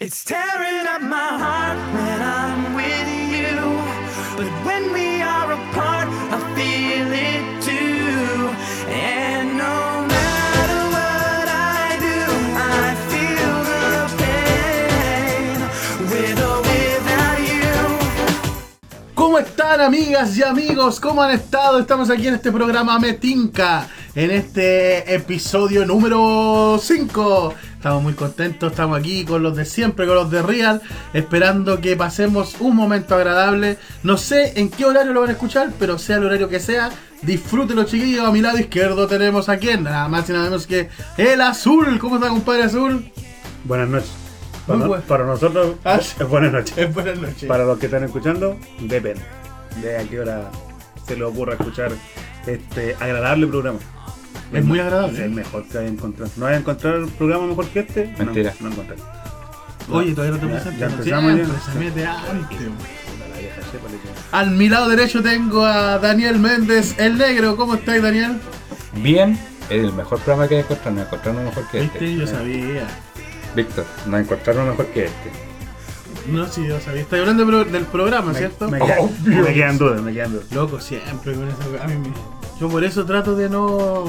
It's tearing up my heart when I'm with you. But when we are apart, I feel it too. And no matter what I do, I feel the pain. With or without you. ¿Cómo están amigas y amigos? ¿Cómo han estado? Estamos aquí en este programa Metinca, en este episodio número 5. Estamos muy contentos, estamos aquí con los de siempre, con los de Real, esperando que pasemos un momento agradable. No sé en qué horario lo van a escuchar, pero sea el horario que sea, disfrútenlo chiquillos. A mi lado izquierdo tenemos a quién, nada más y nada menos que el Azul. ¿Cómo está compadre Azul? Buenas noches. Para, no- buen- para nosotros Ah, es buenas noches. Buenas noches. Para los que están escuchando, depende de a qué hora se les ocurra escuchar este agradable programa. Es muy agradable. Es el mejor que hay encontrado. ¿No hay encontrar un programa mejor que este? No, Mentira. No, encontré. Oye, todavía no te presento. ya empezamos ya. se mete antes. Al mi lado derecho tengo a Daniel Méndez, el negro. ¿Cómo estáis, Daniel? Bien, es el mejor programa que he encontrado. No encontraron mejor que Viste, este. yo sabía. Víctor, no encontraron mejor que este. No, sí, yo sabía. Estáis hablando del pro- del programa, Me, ¿cierto? me, queda- Obvio. me quedan dudas, me quedan dudas. Loco, siempre con eso. A mí me- Yo por eso trato de no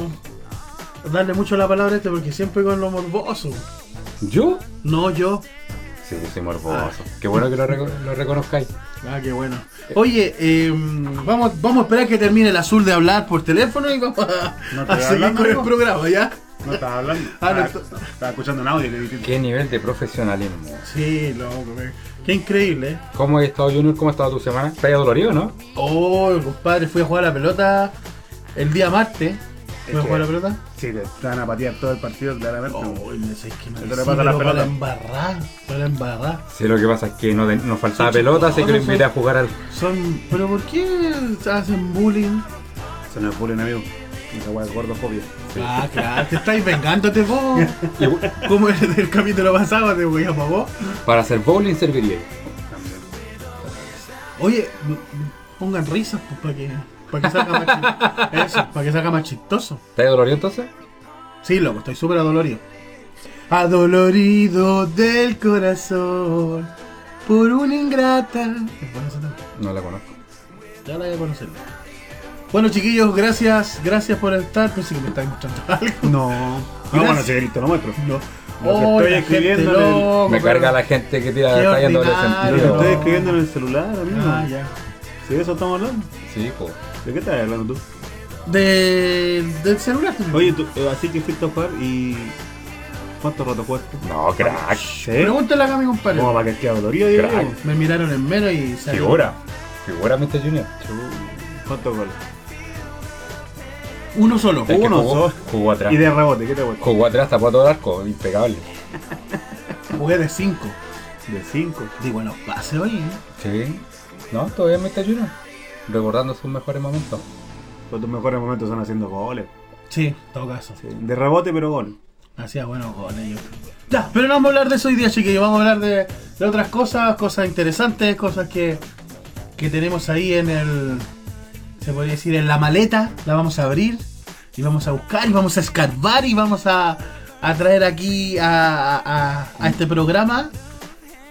darle mucho la palabra a este, porque siempre con lo morboso. ¿Yo? No yo. Sí, soy morboso. Qué bueno que lo, reco- lo reconozcáis. Ah, qué bueno. Oye, eh, vamos, vamos a esperar que termine el azul de hablar por teléfono y vamos a, ¿No a te seguir hablando, con el programa, ¿ya? No estaba hablando. Ah, no, estaba, estaba escuchando un audio que. Qué nivel de profesionalismo. Sí, loco, qué increíble, ¿eh? ¿Cómo has estado, Junior? ¿Cómo ha estado tu semana? ¿Estás dolorido, no? Oh, compadre, fui a jugar a la pelota el día martes. Fui a Es jugar la que- pelota. Sí, te, te van a patear todo el partido claramente. Oh, me sé que me sí, pasa a las pero para pelotas. embarrar, para embarrar. Sí, lo que pasa es que no nos faltaba Son pelota, así que lo invité a jugar al. Son, pero ¿por qué hacen bullying? Se nos bullying, amigo. Esa weá es gordofobia. Ah, claro, te estáis vengándote vos. Y Como en el capítulo pasado te voy a vos. para hacer bowling serviría. También. Oye, pongan risas pues, para que, para que salga más chistoso. Eso, para que salga más chistoso. ¿Estás dolorido entonces? Sí, loco, estoy súper adolorido. Adolorido del corazón por una ingrata. Es bueno ese tema. No la conozco. Ya la voy a conocer. Bueno, chiquillos, gracias, gracias por estar. Pensé que me estáis mostrando algo. No. Gracias. No, bueno, si listo, lo muestro. No. Oh, estoy escribiendo loco, Me carga la gente que tira tallando doble ordinario. Lo que sentido. estoy escribiendo en el celular, amigo. Ah, ya. ¿Sí de eso estamos hablando? Sí, po. ¿De qué estás hablando tú? De, del celular. también. Oye, tú, eh, así que fuiste a jugar y. ¿Cuánto rato jugaste? No, crack. Pregúntale acá a mi compadre. Como para que quede dolorido, digo. Crack. Me miraron en menos y salió. Figura. Figura, Mr. Junior. ¿Cuántos goles? Uno solo. Es que Uno jugó, solo. jugó atrás. Y de rebote, ¿qué te cuesta? Jugó atrás, tapó todo el arco. Impecable. Jugué de 5. De 5. Di buenos pases hoy. ¿eh? Sí. No, todavía Mr. Junior. Recordando sus mejores momentos. Pero tus mejores momentos son haciendo goles. Sí, en todo caso. Sí, De rebote, pero gol. Hacía buenos goles yo. Ya, pero no vamos a hablar de eso hoy día, chiquillos. Vamos a hablar de, de otras cosas, cosas interesantes, cosas que, que tenemos ahí en el. Se podría decir en la maleta. La vamos a abrir y vamos a buscar y vamos a escarbar y vamos a, a traer aquí a, a- a este programa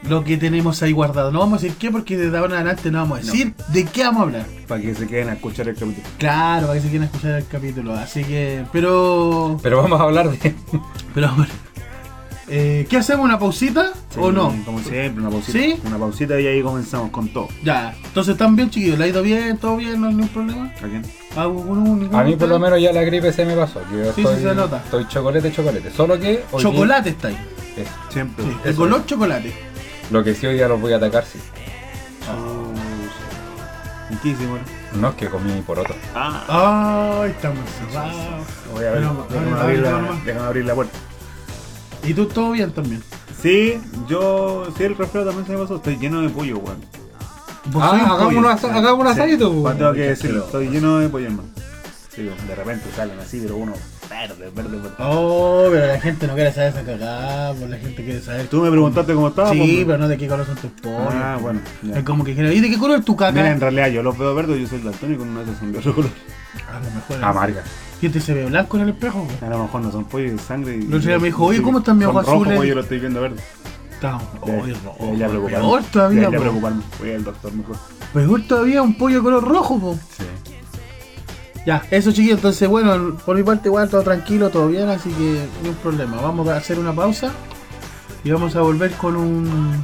lo que tenemos ahí guardado. No vamos a decir qué porque desde ahora en adelante no vamos a decir de qué vamos a hablar. Para que se queden a escuchar el capítulo. Claro, para que se quieran escuchar el capítulo. Así que, pero. Pero vamos a hablar de. Pero, eh, ¿qué hacemos? ¿Una pausita Sí, o no? Como siempre, una pausita. ¿Sí? Una pausita y ahí comenzamos con todo. Ya, entonces están bien, chiquillos. ¿Le ha ido bien? ¿Todo bien? ¿No hay ningún problema? ¿A quién? ¿A, A mí de por lo menos ya la gripe se me pasó. yo Sí, estoy, sí se nota. Estoy chocolate, chocolate. Solo que. hoy Chocolate está ahí. es- Siempre. Sí, el color chocolate. Lo que sí hoy día los voy a atacar, sí. Riquísimo, ¿no? No es que comí por otro. Ah, Ay, estamos cerrados. voy a abrir, Pero, déjame, abre, abrir la, déjame abrir la puerta. ¿Y tú todo bien también? Sí, yo. Sí, el resfriado también se me pasó. Estoy lleno de pollo, weón. ¿Vos Ah, sois un hagamos pollo? una, hagamos una Sí, asadito, pues. pues, tengo que Qué decirlo. Estoy lleno de pollo, hermano. Sí, de repente salen así, pero uno verde, verde, verde. Oh, pero la gente no quiere saber esa cagada, pues la gente quiere saber. Tú me preguntaste cómo estaba. Sí, pues, pero no de qué color son tus pollos. Ah, bueno. ya. Es como que quieren. ¿Y de qué color es tu caca? Mira, en realidad yo los veo verdes, yo soy daltónico, no sé, son de otro color. A lo mejor. es- Amarga. Gente se ve blanco en el espejo. güey. A lo mejor no son pollos de sangre. Y, otro día me dijo, oye, ¿cómo están mis ojos azules? pues, yo lo estoy viendo verde. Está Debería debería preocuparme. peor todavía, Debería po. preocuparme. Voy al doctor mejor. Peor todavía un pollo de color rojo, po. Sí. Ya, eso chiquillos, entonces bueno, por mi parte igual todo tranquilo, todo bien, así que ni un problema. Vamos a hacer una pausa y vamos a volver con un,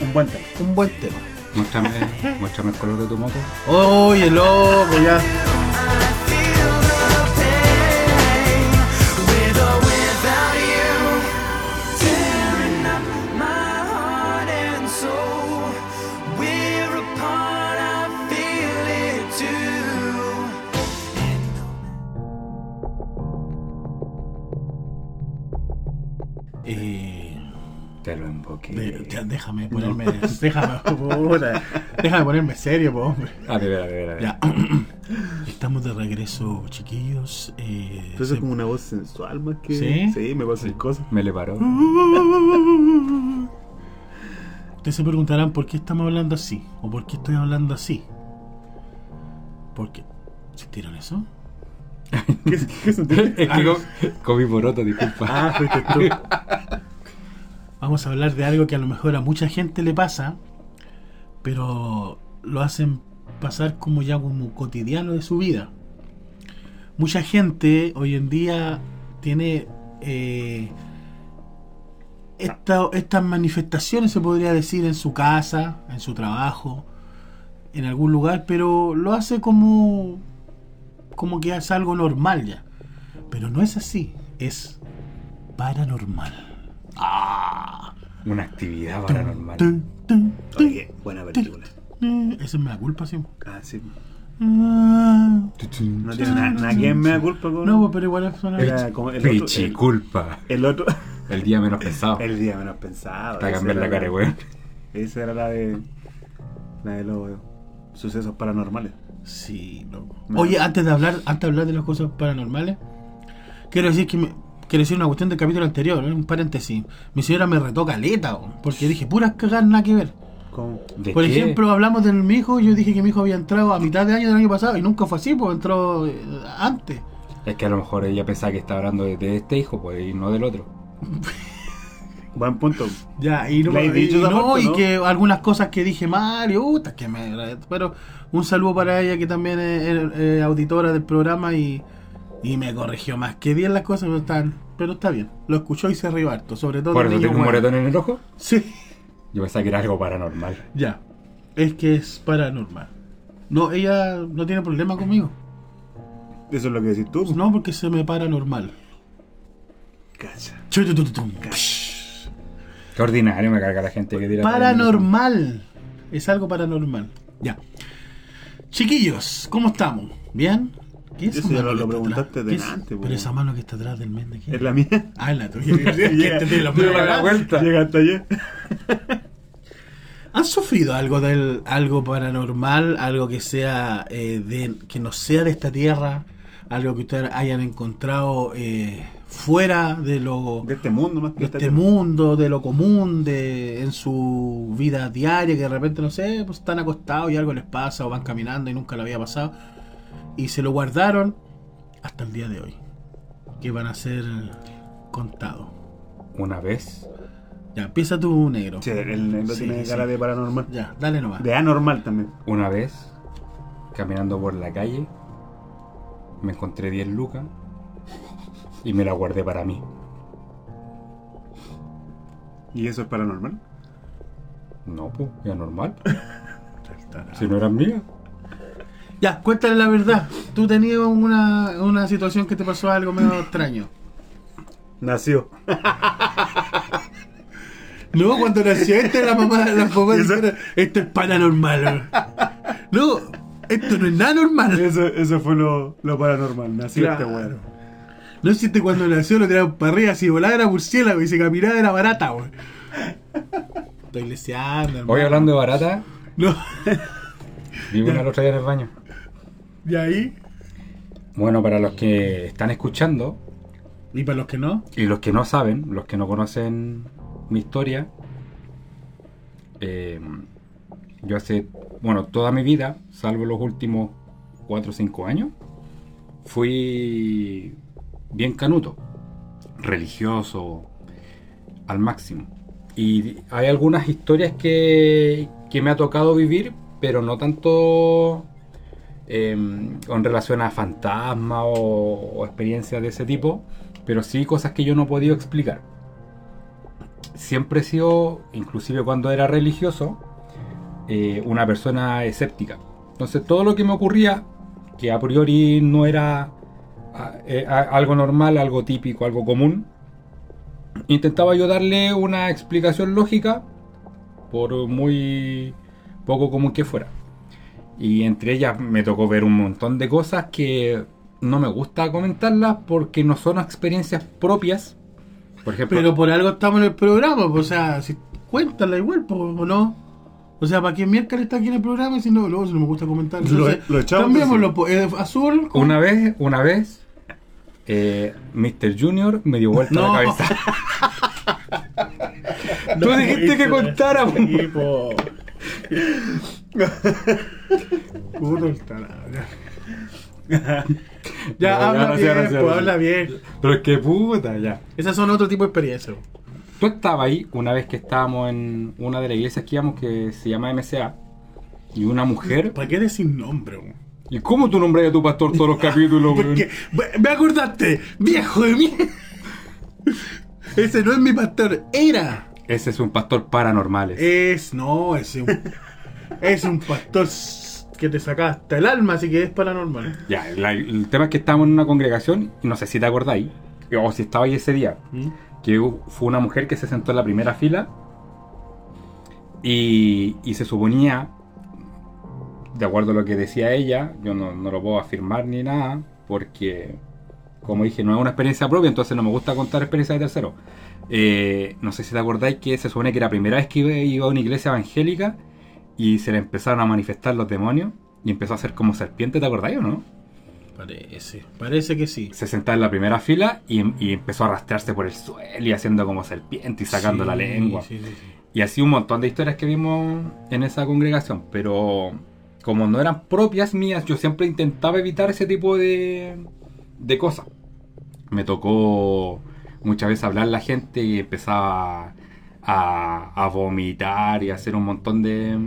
Un buen tema. un buen tema. Muéstrame, muéstrame el color de tu moto. Oye, loco, ya. De- déjame ponerme, déjame, puta, déjame ponerme serio, po, hombre. Veras, de veras. de Ya, veras. estamos de regreso, chiquillos. Eh, Entonces se- es como una voz sensual más que. ¿Sí? Sí, me pasan cosas. Me le paró. Ustedes se preguntarán por qué estamos hablando así o por qué estoy hablando así. Porque ¿sintieron eso? ¿Qué, qué es que com- comí poroto, disculpa. Ah, fuiste tú. Vamos a hablar de algo que a lo mejor a mucha gente le pasa, pero lo hacen pasar como ya como cotidiano de su vida. Mucha gente hoy en día tiene eh, esta- estas manifestaciones, se podría decir, en su casa, en su trabajo, en algún lugar, pero lo hace como, como que es algo normal ya. Pero no es así, es paranormal. Ah. Una actividad paranormal. Tun, tun, tun. Oye, buena película. Esa es la culpa, sí. Ah, sí. Ah. No tiene nada, nada que me da culpa con. No, pero igual es una Era como el otro. Pichi, El, culpa. el otro. El día menos pensado. El día menos pensado. Para cambiar la cara, weón. Esa era la de. La de los sucesos paranormales. Sí, loco. No. Oye, antes de hablar, antes de hablar de las cosas paranormales, quiero decir que me- quiero decir una cuestión del capítulo anterior, ¿eh? un paréntesis. Mi señora me retó caleta, porque dije puras cagar nada que ver. ¿Cómo? ¿De Por qué? ejemplo, hablamos de mi hijo, yo dije que mi hijo había entrado a mitad de año del año pasado y nunca fue así, pues entró eh, antes. Es que a lo mejor ella pensaba que estaba hablando de, de este hijo, pues, y no del otro. Buen punto. Ya, y no, y, no, parte, y ¿no? que algunas cosas que dije mal, y puta, que me. Pero un saludo para ella que también es, es- es auditora del programa y, y me corrigió más que bien las cosas, pero, están, pero está bien. Lo escuchó y se rió harto, sobre todo. Por eso tengo un moretón en el ojo. Sí, Yo pensaba que era algo paranormal. ya. Es que es paranormal. No, ella no tiene problema conmigo. Eso es lo que decís tú. No, porque se me para normal. Cacha. Qué ordinario me carga la gente que tira. Paranormal. Es algo paranormal. Ya. Chiquillos, ¿cómo estamos? ¿Bien? ¿Qué es Eso ya lo- que lo preguntaste delante, Pero esa mano que está atrás del men de quién? ¿Es la mía? Ah, es la tuya. Que Llega- pelos acá. vuelta. Llega hasta allá. ¿Han sufrido algo del algo paranormal, algo que sea eh, de que no sea de esta tierra, algo que ustedes hayan encontrado eh, fuera de lo De este mundo más que de este tierra. mundo, de lo común, de en su vida diaria, que de repente, no sé, pues están acostados y algo les pasa, o van caminando y nunca lo había pasado, y se lo guardaron hasta el día de hoy, que van a ser contados. Una vez, Ya, empieza tu negro. Sí, el negro Sí, tiene sí. cara de paranormal. Ya, dale nomás. De anormal también. una vez, caminando por la calle, me encontré 10 lucas y me la guardé para mí. ¿Y eso es paranormal? No, pues, ya normal. Si no eran mías. Ya, cuéntale la verdad. Tú tenías una, una situación que te pasó algo medio extraño. Nació. No, cuando nació este, la mamá, la mamá dijeron, esto es paranormal. No, esto no es nada normal. Eso, eso fue lo, lo paranormal. Nació Claro. este weón. No si este cuando nació lo tiraron para arriba, si volaba era murciélago y si caminaba era barata, güey. Estoy leseando, hermano. Hoy hablando de barata, No, vi una otro día en el baño. Y ahí. Bueno, para los que están escuchando Y para los que no, y los que no saben, los que no conocen mi historia, eh, yo hace, bueno, toda mi vida, salvo los últimos 4 o 5 años, fui bien canuto, religioso al máximo. Y hay algunas historias que, que me ha tocado vivir, pero no tanto em, con relación a fantasmas o, o experiencias de ese tipo, pero sí cosas que yo no he podido explicar. Siempre he sido, inclusive cuando era religioso, eh, una persona escéptica. Entonces todo lo que me ocurría, que a priori no era eh, algo normal, algo típico, algo común, intentaba yo darle una explicación lógica, por muy poco común que fuera. Y entre ellas me tocó ver un montón de cosas que no me gusta comentarlas porque no son experiencias propias. Por ejemplo, Pero por algo estamos en el programa, pues, o sea, si, cuéntala igual, pues, ¿o no? O sea, ¿para qué miércoles está aquí en el programa y si no, luego si no me gusta comentar? Lo- Entonces, lo echamos, Cambiémoslo, pues, azul. con- una vez, una vez, eh, Mr. Junior me dio vuelta No. la cabeza. Tú dijiste que contara. Puto el ya. No, habla bien, ahora sí, pues, ahora sí. habla bien. Pero es que puta, ya. Esas son otro tipo de experiencias. Tú estabas ahí una vez que estábamos en una de las iglesias que íbamos que se llama MCA y una mujer. ¿Para qué decir nombre, weón? ¿Y cómo tú nombras a tu pastor todos los capítulos? Porque, me acordaste, viejo de mí. Ese no es mi pastor, era. Ese es un pastor paranormal. Es, no, es un, es un pastor que te saca hasta el alma, así que es paranormal. Ya, la- el tema es que estábamos en una congregación, y no sé si te acordáis, o si estaba ahí ese día, que hu- fue una mujer que se sentó en la primera fila y, y se suponía, de acuerdo a lo que decía ella, yo no, no lo puedo afirmar ni nada, porque, como dije, no es una experiencia propia, entonces no me gusta contar experiencias de terceros. Eh, no sé si te acordáis que se supone que era la primera vez que iba a una iglesia evangélica y se le empezaron a manifestar los demonios y empezó a ser como serpiente, ¿te acordáis o no? Parece, parece que sí. se sentaba en la primera fila y, y empezó a arrastrarse por el suelo y haciendo como serpiente y sacando la lengua. sí, sí, sí. Y así un montón de historias que vimos en esa congregación. Pero como no eran propias mías, yo siempre intentaba evitar ese tipo de, de cosas. Me tocó muchas veces hablar la gente y empezaba a, a vomitar y a hacer un montón de,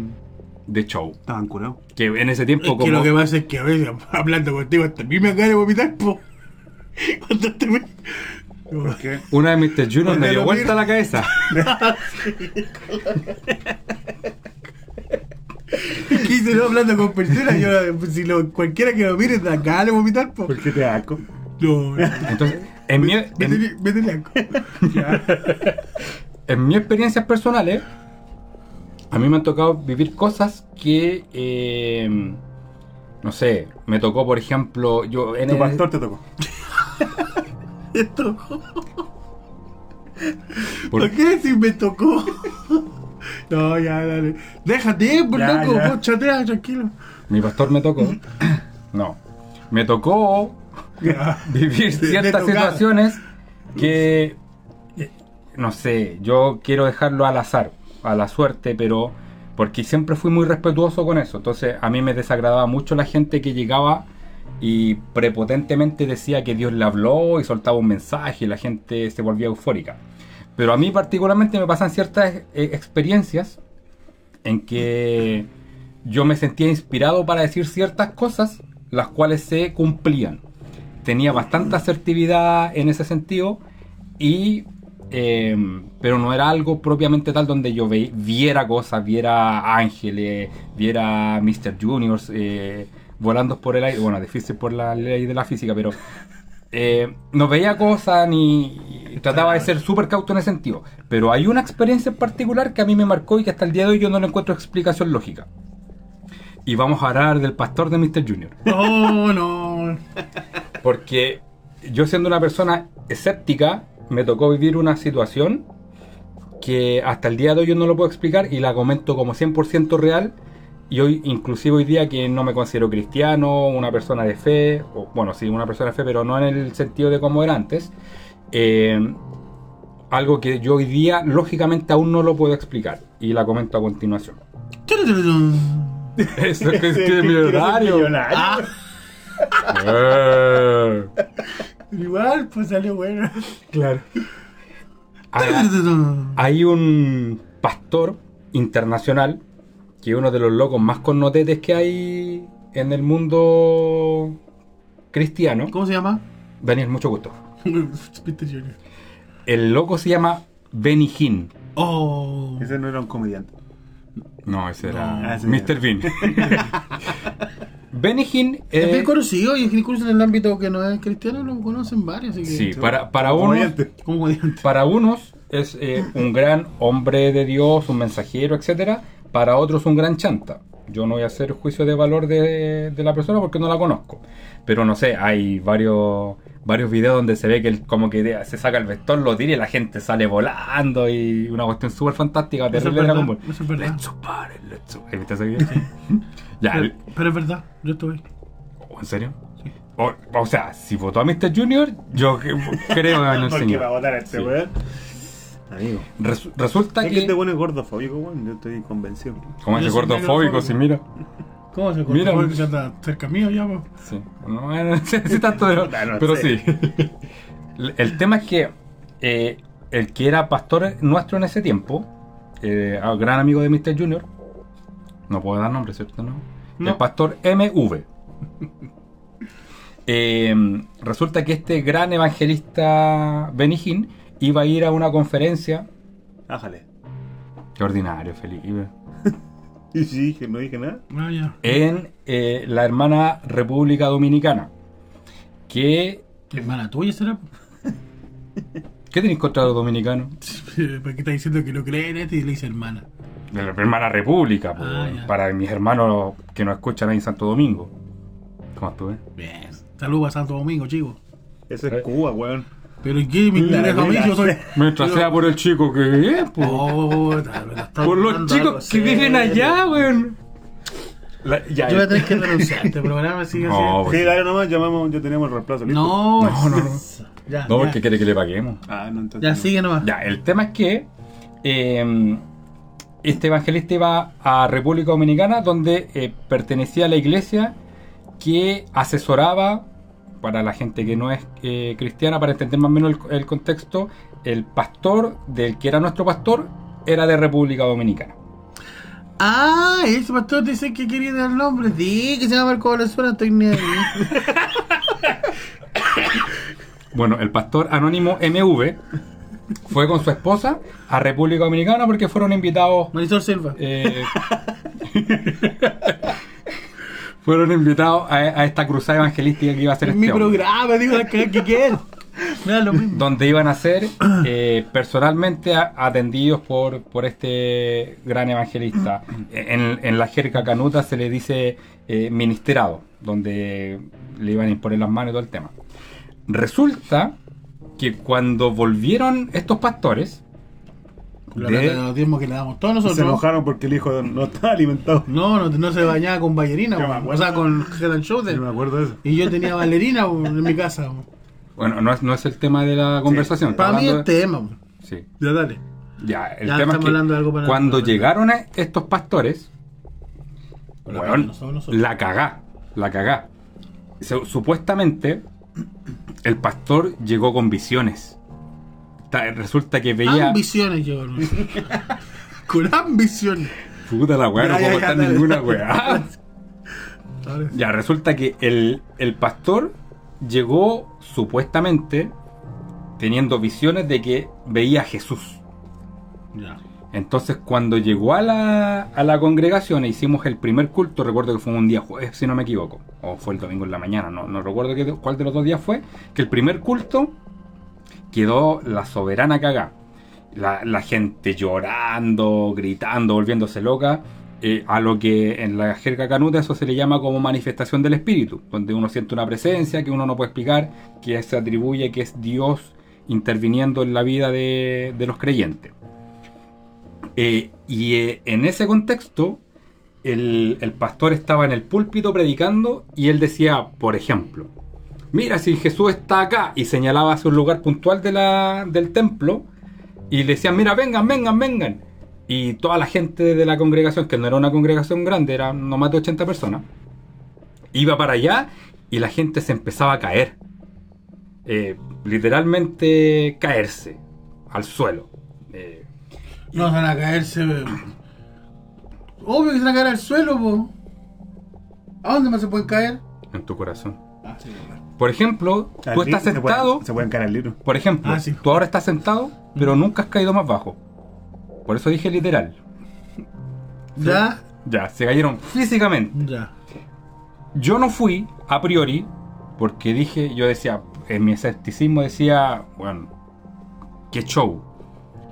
de show. Estaban curados. Que en ese tiempo Es que como... lo que pasa es que a veces hablando contigo hasta a mí me acaba de vomitar, po. Cuando te me... ¿Por qué? Una de Mr. Junior me dio vuelta mira- la cabeza. Quise no hablando con personas, yo si lo, cualquiera que lo mire de acá le vomitar, po. ¿Por qué te da asco? No, no. Entonces, en mi, en, Métele, asco. En mis experiencias personales, a mí me han tocado vivir cosas que, eh, no sé, me tocó, por ejemplo, yo en Tu el- pastor te tocó. Esto. por- ¿Por qué si me tocó? No, ya, dale. Déjate, por Ya, loco, ya. vos chatea, tranquilo. mi pastor me tocó, no, me tocó vivir de ciertas situaciones que, no sé, yo quiero dejarlo al azar, a la suerte, pero porque siempre fui muy respetuoso con eso. Entonces a mí me desagradaba mucho la gente que llegaba y prepotentemente decía que Dios le habló y soltaba un mensaje y la gente se volvía eufórica. Pero a mí particularmente me pasan ciertas eh, experiencias en que yo me sentía inspirado para decir ciertas cosas, las cuales se cumplían. Tenía bastante asertividad en ese sentido, y, eh, pero no era algo propiamente tal donde yo ve- viera cosas, viera ángeles, viera Mr. Juniors eh, volando por el aire. Bueno, difícil por la ley de la física, pero eh, no veía cosas ni trataba de ser súper cauto en ese sentido. Pero hay una experiencia en particular que a mí me marcó y que hasta el día de hoy yo no le encuentro explicación lógica. Y vamos a hablar del pastor de Mr. Junior. No, no. Porque yo siendo una persona escéptica, me tocó vivir una situación que hasta el día de hoy yo no lo puedo explicar y la comento como 100% real. Y hoy, inclusive hoy día que no me considero cristiano, una persona de fe, o bueno, sí, una persona de fe, pero no en el sentido de como era antes. eh, algo que yo hoy día, lógicamente, aún no lo puedo explicar. Y la comento a continuación. Eso es que es que es millonario. millonario. Ah, Igual, pues salió bueno. Claro. hay, hay un pastor internacional que es uno de los locos más connotetes que hay en el mundo cristiano. ¿Cómo se llama? Daniel, mucho gusto. Peter Jr. El loco se llama Benny Hinn. Oh. Ese no era un comediante. No, ese era No, ese Mr. Bean. Benny Hinn Es bien eh, conocido y incluso en el ámbito que no es cristiano lo conocen varios. Así que, Sí, para, para unos. Como para unos es eh, un gran hombre de Dios, un mensajero, etcétera. Para otros un gran chanta. Yo no voy a hacer juicio de valor de, de la persona porque no la conozco. Pero no sé, hay varios varios videos donde se ve que él como que se saca el vestón, lo tira y la gente sale volando y una cuestión súper fantástica, es terrible Dragon Ball. es. Let's party, let's ¿Has visto ese video? ya, Pero, el- pero es verdad, yo estoy. ¿Oh, ¿En serio? O, o sea, si votó a Mr. Junior, yo que- creo en el ¿Por qué va a señor. votar a este Sí. weón? Amigo. Resu- resulta Es que que. este weón es gordofóbico, weón. Yo estoy convencido. Ese soy gordofóbico, si mira. ¿Cómo se Mira. Porque ya está cerca mío ya, pues. Sí. No, no sé si tanto, pero, no pero sé. sí. El- El tema es que eh, el que era pastor nuestro en ese tiempo, eh, gran amigo de Mr. Junior, no puedo dar nombre, ¿cierto? No. No. El pastor MV. Eh, resulta que este gran evangelista Benijín iba a ir a una conferencia. Ájale. Qué ordinario, Felipe. Y sí, dije, no dije nada. Ah, ya. En eh, la hermana República Dominicana. Que. Hermana tuya será. ¿Qué tenéis contra los dominicanos? Porque está diciendo que no cree en este y le dice hermana. De la hermana República, po, Ah, para mis hermanos que nos escuchan ahí en Santo Domingo. ¿Cómo estuve? Bien. Saludos a Santo Domingo, chicos. Eso es Eh. Cuba, weón. Pero ¿y qué me interesa a mí? Yo soy. Mientras Pero- sea por el chico que es, po. Oh, por los chicos que viven allá, weón. La- ya, Yo voy a tener que renunciar este programa, sigue No, así. pues Sí, dale nomás, llamamos, ya tenemos el reemplazo listo. No, No, no, no. Ya, No, ya. porque quiere que le paguemos. Ah, no, entonces. Ya, no. sigue nomás. Ya, el tema es que eh, este evangelista iba a República Dominicana, donde eh, pertenecía a la iglesia que asesoraba, para la gente que no es eh, cristiana, para entender más o menos el, el contexto, el pastor del que era nuestro pastor era de República Dominicana. Ah, ese pastor dice que quería dar el nombre. Sí, que se llama Marco Valenzuela, estoy ahí. Bueno, el pastor anónimo MV fue con su esposa a República Dominicana porque fueron invitados Marisol Silva. Eh, fueron invitados a, a esta cruzada evangelística que iba a hacer Es este mi hombre, programa, digo que, que quiero. Da lo mismo. donde iban a ser eh, personalmente a- atendidos por, por este gran evangelista. En, en la jerga canuta se le dice eh, ministerado, donde le iban a imponer las manos y todo el tema. Resulta que cuando volvieron estos pastores, La de- plata de los diezmos que le damos todos nosotros. se enojaron porque el hijo no estaba alimentado. No, no, no se bañaba con ballerina, Yo me o sea, con Head and Shoulder. Yo me acuerdo de eso. Y yo tenía ballerina en mi casa. bueno, no es, no es el tema de la conversación. Para mí es hablando tema. de- sí. Ya dale. Ya, el Ya tema es que hablando de algo para- cuando para- llegaron a estos pastores, Pero weón, no somos nosotros. la cagá, la cagá. Su- supuestamente, el pastor llegó con visiones. Ta- Resulta que veía... Ambiciones. ¿no? con ambiciones. Puta la weá, no puedo contar ninguna weá. Ya, resulta que el, el pastor llegó supuestamente teniendo visiones de que veía a Jesús. Ya. Entonces, cuando llegó a la, a la congregación e hicimos el primer culto, recuerdo que fue un día jueves, si no me equivoco, o fue el domingo en la mañana, no, no recuerdo qué- cuál de los dos días fue, que el primer culto quedó la soberana cagá. La, la gente llorando, gritando, volviéndose loca, eh, a lo que en la jerga canuta eso se le llama como manifestación del espíritu, donde uno siente una presencia que uno no puede explicar, que se atribuye que es Dios interviniendo en la vida de, de los creyentes. Eh, y eh, en ese contexto, el, pastor estaba en el púlpito predicando y él decía, por ejemplo, mira si Jesús está acá y señalaba hacia un lugar puntual del templo y le decían, mira, vengan, vengan, vengan. Y toda la gente de la congregación, que no era una congregación grande, eran no más de 80 personas, iba para allá y la gente se empezaba a caer. Eh, literalmente caerse. al suelo. No van a caerse. Obvio que se van a caer al suelo, po. ¿A dónde más se pueden caer? en tu corazón. Ah, sí. Por ejemplo, tú estás libro, se pueden- sentado, Se pueden caer al libro. por ejemplo, Ah, sí. tú ahora estás sentado, pero nunca has caído más bajo. Por eso dije literal. Ya, Ya, se cayeron físicamente. ya. Yo no fui a priori porque dije, yo decía, en mi escepticismo decía, bueno, qué show.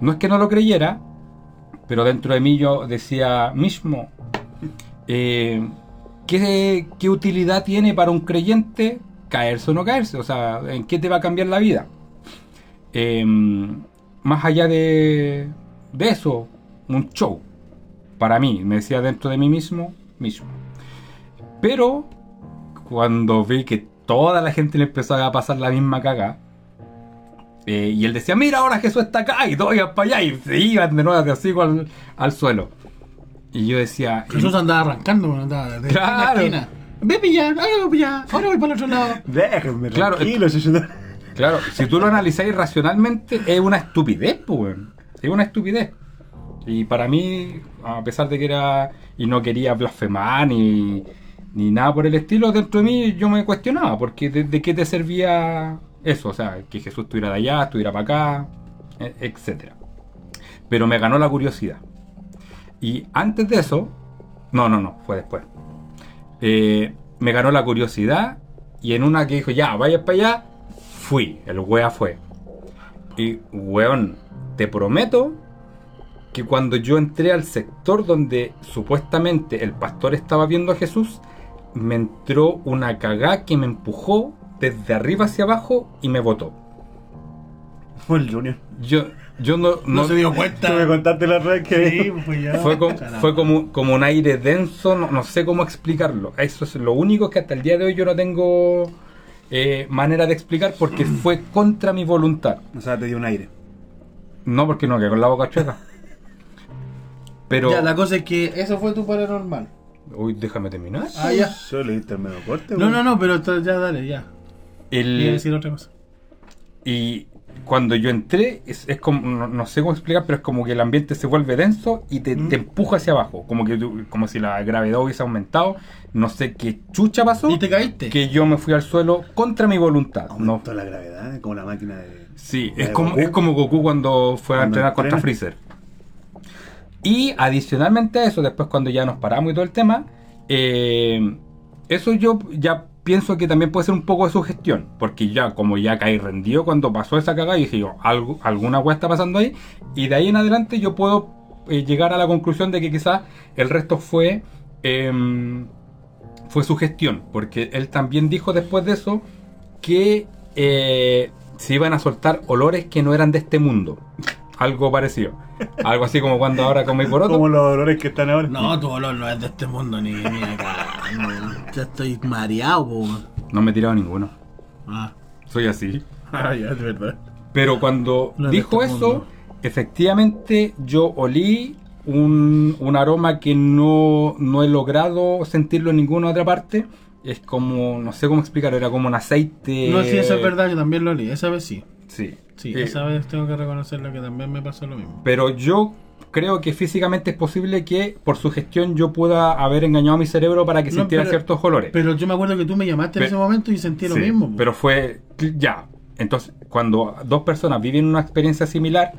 No es que no lo creyera, pero dentro de mí yo decía mismo, eh, ¿qué, utilidad tiene para un creyente caerse o no caerse? O sea, ¿en qué te va a cambiar la vida? Eh, más allá de, de eso, un show. Para mí, me decía dentro de mí mismo, mismo. Pero cuando vi que toda la gente le empezó a pasar la misma caga, eh, y él decía, mira ahora Jesús está acá, y todos iban para allá, y se iban de nuevo de así al, al suelo. Y yo decía, Jesús andaba arrancando, andaba de esquina a Claro. esquina. Ve a pillar, ahora voy a ahora voy para el otro lado. Déjenme Claro, tranquilo, yo- claro, si tú lo analizáis racionalmente, es una estupidez, pues, es una estupidez. Y para mí, a pesar de que era, y no quería blasfemar ni, ni nada por el estilo, dentro de mí yo me cuestionaba, porque de, de qué te servía eso, o sea, que Jesús estuviera de allá, estuviera para acá, e- etcétera. Pero me ganó la curiosidad. Y antes de eso, no, no, no, fue después. Eh, me ganó la curiosidad y en una que dijo, ya, vaya para allá, fui, el wea fue. Y, weón, te prometo que cuando yo entré al sector donde supuestamente el pastor estaba viendo a Jesús, me entró una cagá que me empujó desde arriba hacia abajo y me botó. Fue el Junior. Yo, yo no, No, no- se dio Tú me cuenta. contaste la red que Sí, pues ya. fue, como, fue como, como un aire denso, no, no sé cómo explicarlo. Eso es lo único que hasta el día de hoy yo no tengo eh, manera de explicar porque fue contra mi voluntad. O sea, te dio un aire. No, porque no, que con la boca chueca. Pero. Ya, la cosa es que eso fue tu paranormal. Uy, déjame terminar. Ah, ya. Yo le diste el medio corte, No, no, no, pero ya dale, ya. El- Quiero decir otra cosa. y cuando yo entré, es, es como, no, no sé cómo explicar, pero es como que el ambiente se vuelve denso y te, Mm. te empuja hacia abajo. Como que como si la gravedad hubiese aumentado. No sé qué chucha pasó. ¿Y te caíste? Que yo me fui al suelo contra mi voluntad. No, Aumentó la gravedad, como la máquina de. Sí, es de como, Goku. es como Goku cuando fue a entrenar contra entrena. Freezer. Y adicionalmente a eso, después cuando ya nos paramos y todo el tema, eh, eso yo ya pienso que también puede ser un poco de sugestión, porque ya como ya caí rendido cuando pasó esa cagada, y dije yo, algo, alguna hueá está pasando ahí, y de ahí en adelante yo puedo eh, llegar a la conclusión de que quizás el resto fue... em, fue su gestión, porque él también dijo después de eso que eh, se iban a soltar olores que no eran de este mundo. Algo parecido. Algo así como cuando ahora comí por otro. Como los olores que están ahora. No, tu olor no es de este mundo ni, ni acá. No, ya estoy mareado, po. No me he tirado ninguno. Ah, Soy así. ah ya, es verdad. Pero cuando No es de dijo este eso, mundo. efectivamente yo olí un, un aroma que no, no he logrado sentirlo en ninguna otra parte. Es como, no sé cómo explicar, era como un aceite. No, sí, eso es verdad, yo también lo olí. Esa vez sí. Sí. Sí, Eh, esa vez tengo que reconocerlo que también me pasó lo mismo. Pero yo creo que físicamente es posible que por su gestión yo pueda haber engañado a mi cerebro para que No, sintiera pero- ciertos olores. Pero yo me acuerdo que tú me llamaste en ese momento y sentí lo mismo. Pero fue ya. Entonces, cuando dos personas viven una experiencia similar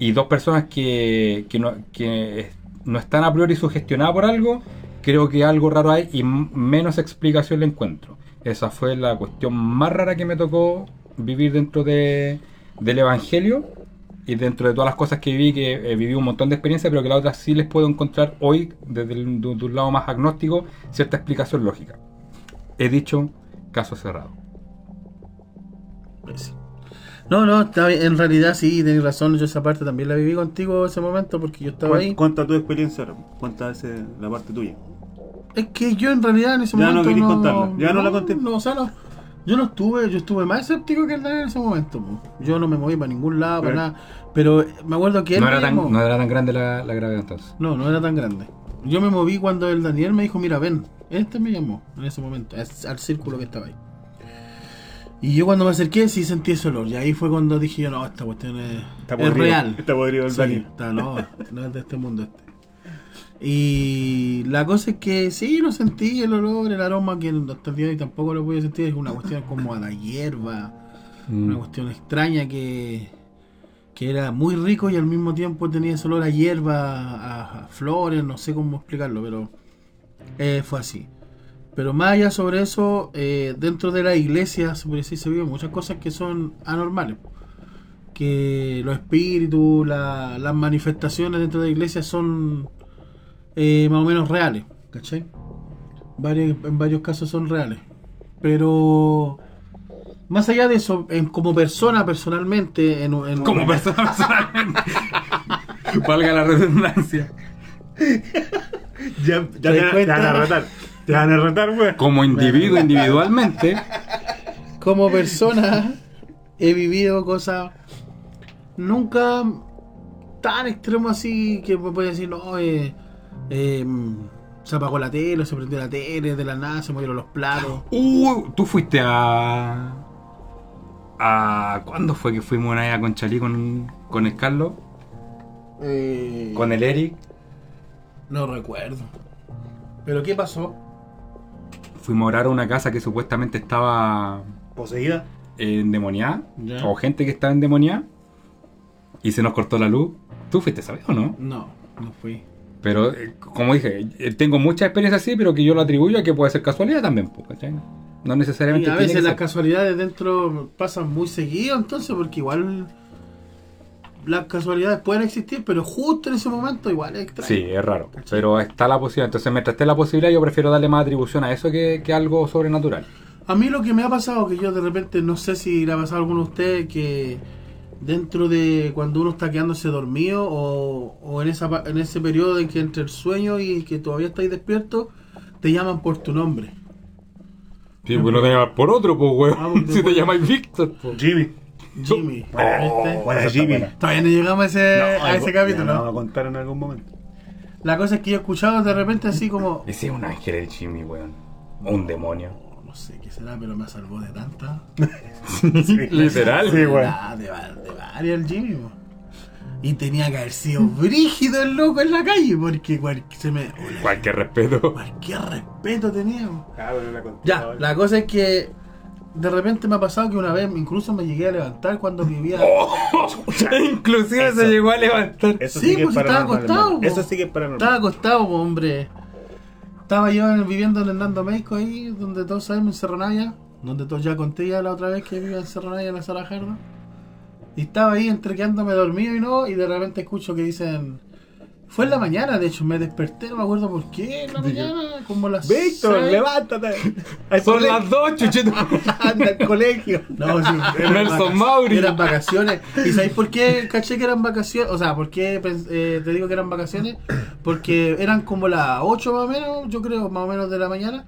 y dos personas que, que, no, que no están a priori sugestionadas por algo, creo que algo raro hay y menos explicación le encuentro. Esa fue la cuestión más rara que me tocó vivir dentro de, del Evangelio y dentro de todas las cosas que viví, que eh, viví un montón de experiencias, pero que las otras sí les puedo encontrar hoy, desde el- de, de un lado más agnóstico, cierta explicación lógica. He dicho caso cerrado. Sí. No, no, está bien, en realidad sí, tenés razón. Yo esa parte también la viví contigo ese momento porque yo estaba ahí. Cuenta, tu experiencia. Cuenta ese, la parte tuya. Es que yo en realidad en ese Ya no momento. querís contarla, ya no la conté. No, o sea, no. Yo no estuve, yo estuve más escéptico que él en ese momento. po. Yo no me moví para ningún lado, para Pero- nada. Pero me acuerdo que él No era, mismo- tan, no era tan grande la, la gravedad entonces. No, no era tan grande. Yo me moví cuando el Daniel me dijo, mira, ven. Este me llamó en ese momento, al círculo que estaba ahí. Y yo cuando me acerqué sí sentí ese olor. Y ahí fue cuando dije yo, no, esta cuestión es, Está es podrido, real. está podrido el Sí, Dani. está, no, no es de este mundo este. Y la cosa es que sí, lo sentí, el olor, el aroma, que hasta el día de hoy tampoco lo pude sentir. Es una cuestión como a la hierba, Mm. una cuestión extraña que, que era muy rico y al mismo tiempo tenía ese olor a hierba, a, a flores, no sé cómo explicarlo, pero eh, fue así. Pero más allá sobre eso, eh, dentro de la iglesia decir, se viven muchas cosas que son anormales. Que los espíritus, la- las manifestaciones dentro de la iglesia son eh, más o menos reales. ¿Cachai? Varios, en varios casos son reales. Pero más allá de eso, en- como persona, personalmente, en, en- Como persona personalmente. Valga la redundancia. Ya, ya ¿Te te, te van a retar. Te van a retar, weón. Como individuo individualmente. como persona he vivido cosas nunca tan extremo así que me puede decir, no, eh, eh, se apagó la tele, se prendió la tele, de la nada se movieron los platos. Uh, tú fuiste a. a ¿Cuándo fue que fuimos una vez a Conchalí con, con el Carlos? Eh, Con el Eric. No recuerdo. ¿Pero qué pasó? Fuimos a orar a una casa que supuestamente estaba Poseída. endemoniada. Ya. O gente que estaba endemoniada. Y se nos cortó la luz. ¿Tú fuiste, sabes o no? No, no fui. Pero, eh, como dije, eh, tengo mucha experiencia así, pero que yo lo atribuyo a que puede ser casualidad también, pues, ¿cachai? No Y necesariamente a tiene veces que las ser. casualidades dentro pasan muy seguido, entonces, porque igual las casualidades pueden existir, pero justo en ese momento igual es extraño. Sí, es raro. Pero está la posibilidad. Entonces, mientras esté la posibilidad, yo prefiero darle más atribución a eso que, que algo sobrenatural. A mí lo que me ha pasado, que yo de repente, no sé si le ha pasado a alguno de ustedes, que dentro de cuando uno está quedándose dormido o, o en, esa, en ese periodo en que entre el sueño y que todavía estáis despierto, te llaman por tu nombre. Sí, pues no te llamas por otro, pues, weón. Ah, porque si te bueno. llamas Víctor, pues. Jimmy. Jimmy. ¿viste? buena Jimmy. buena. Todavía no llegamos a ese, a algo- ese ya capítulo. lo vamos a contar en algún momento. La cosa es que yo he escuchado de repente así como... Ese es un ángel el Jimmy, weón. O un demonio. Será, pero me salvó de tanta. Literal. Sí. Ah, de, va- de varias el Jimmy, po. Y tenía que haber sido brígido el loco en la calle, porque cual- se me. Cualquier respeto. Cualquier respeto tenía. Ah, bueno, la Ya, la cosa es que de repente me ha pasado que una vez incluso me llegué a levantar cuando vivía. Inclusive Eso. se llegó a levantar. Eso Sí, sí, que pues, es estaba acostado, po. Eso sí que es paranormal. Estaba acostado, po, hombre. Estaba yo en- viviendo en Hernando México ahí, donde todos sabemos, en Cerro Navia, donde todos ya conté ya la otra vez que vivía en Cerro Navia, en la Sala Jardo. Y estaba ahí entre quedándome dormido y no, y de repente escucho que dicen. Fue en la mañana, de hecho, me desperté, no me acuerdo por qué, en la mañana, como las. Víctor, seis. levántate. Al Son colegio. las dos, chuchito. Anda al colegio. No, sí, Nelson Mauri. Eran vacaciones. ¿Y sabéis por qué caché que eran vacaciones? O sea, ¿por qué eh, te digo que eran vacaciones? Porque eran como las 8 más o menos, yo creo, más o menos de la mañana.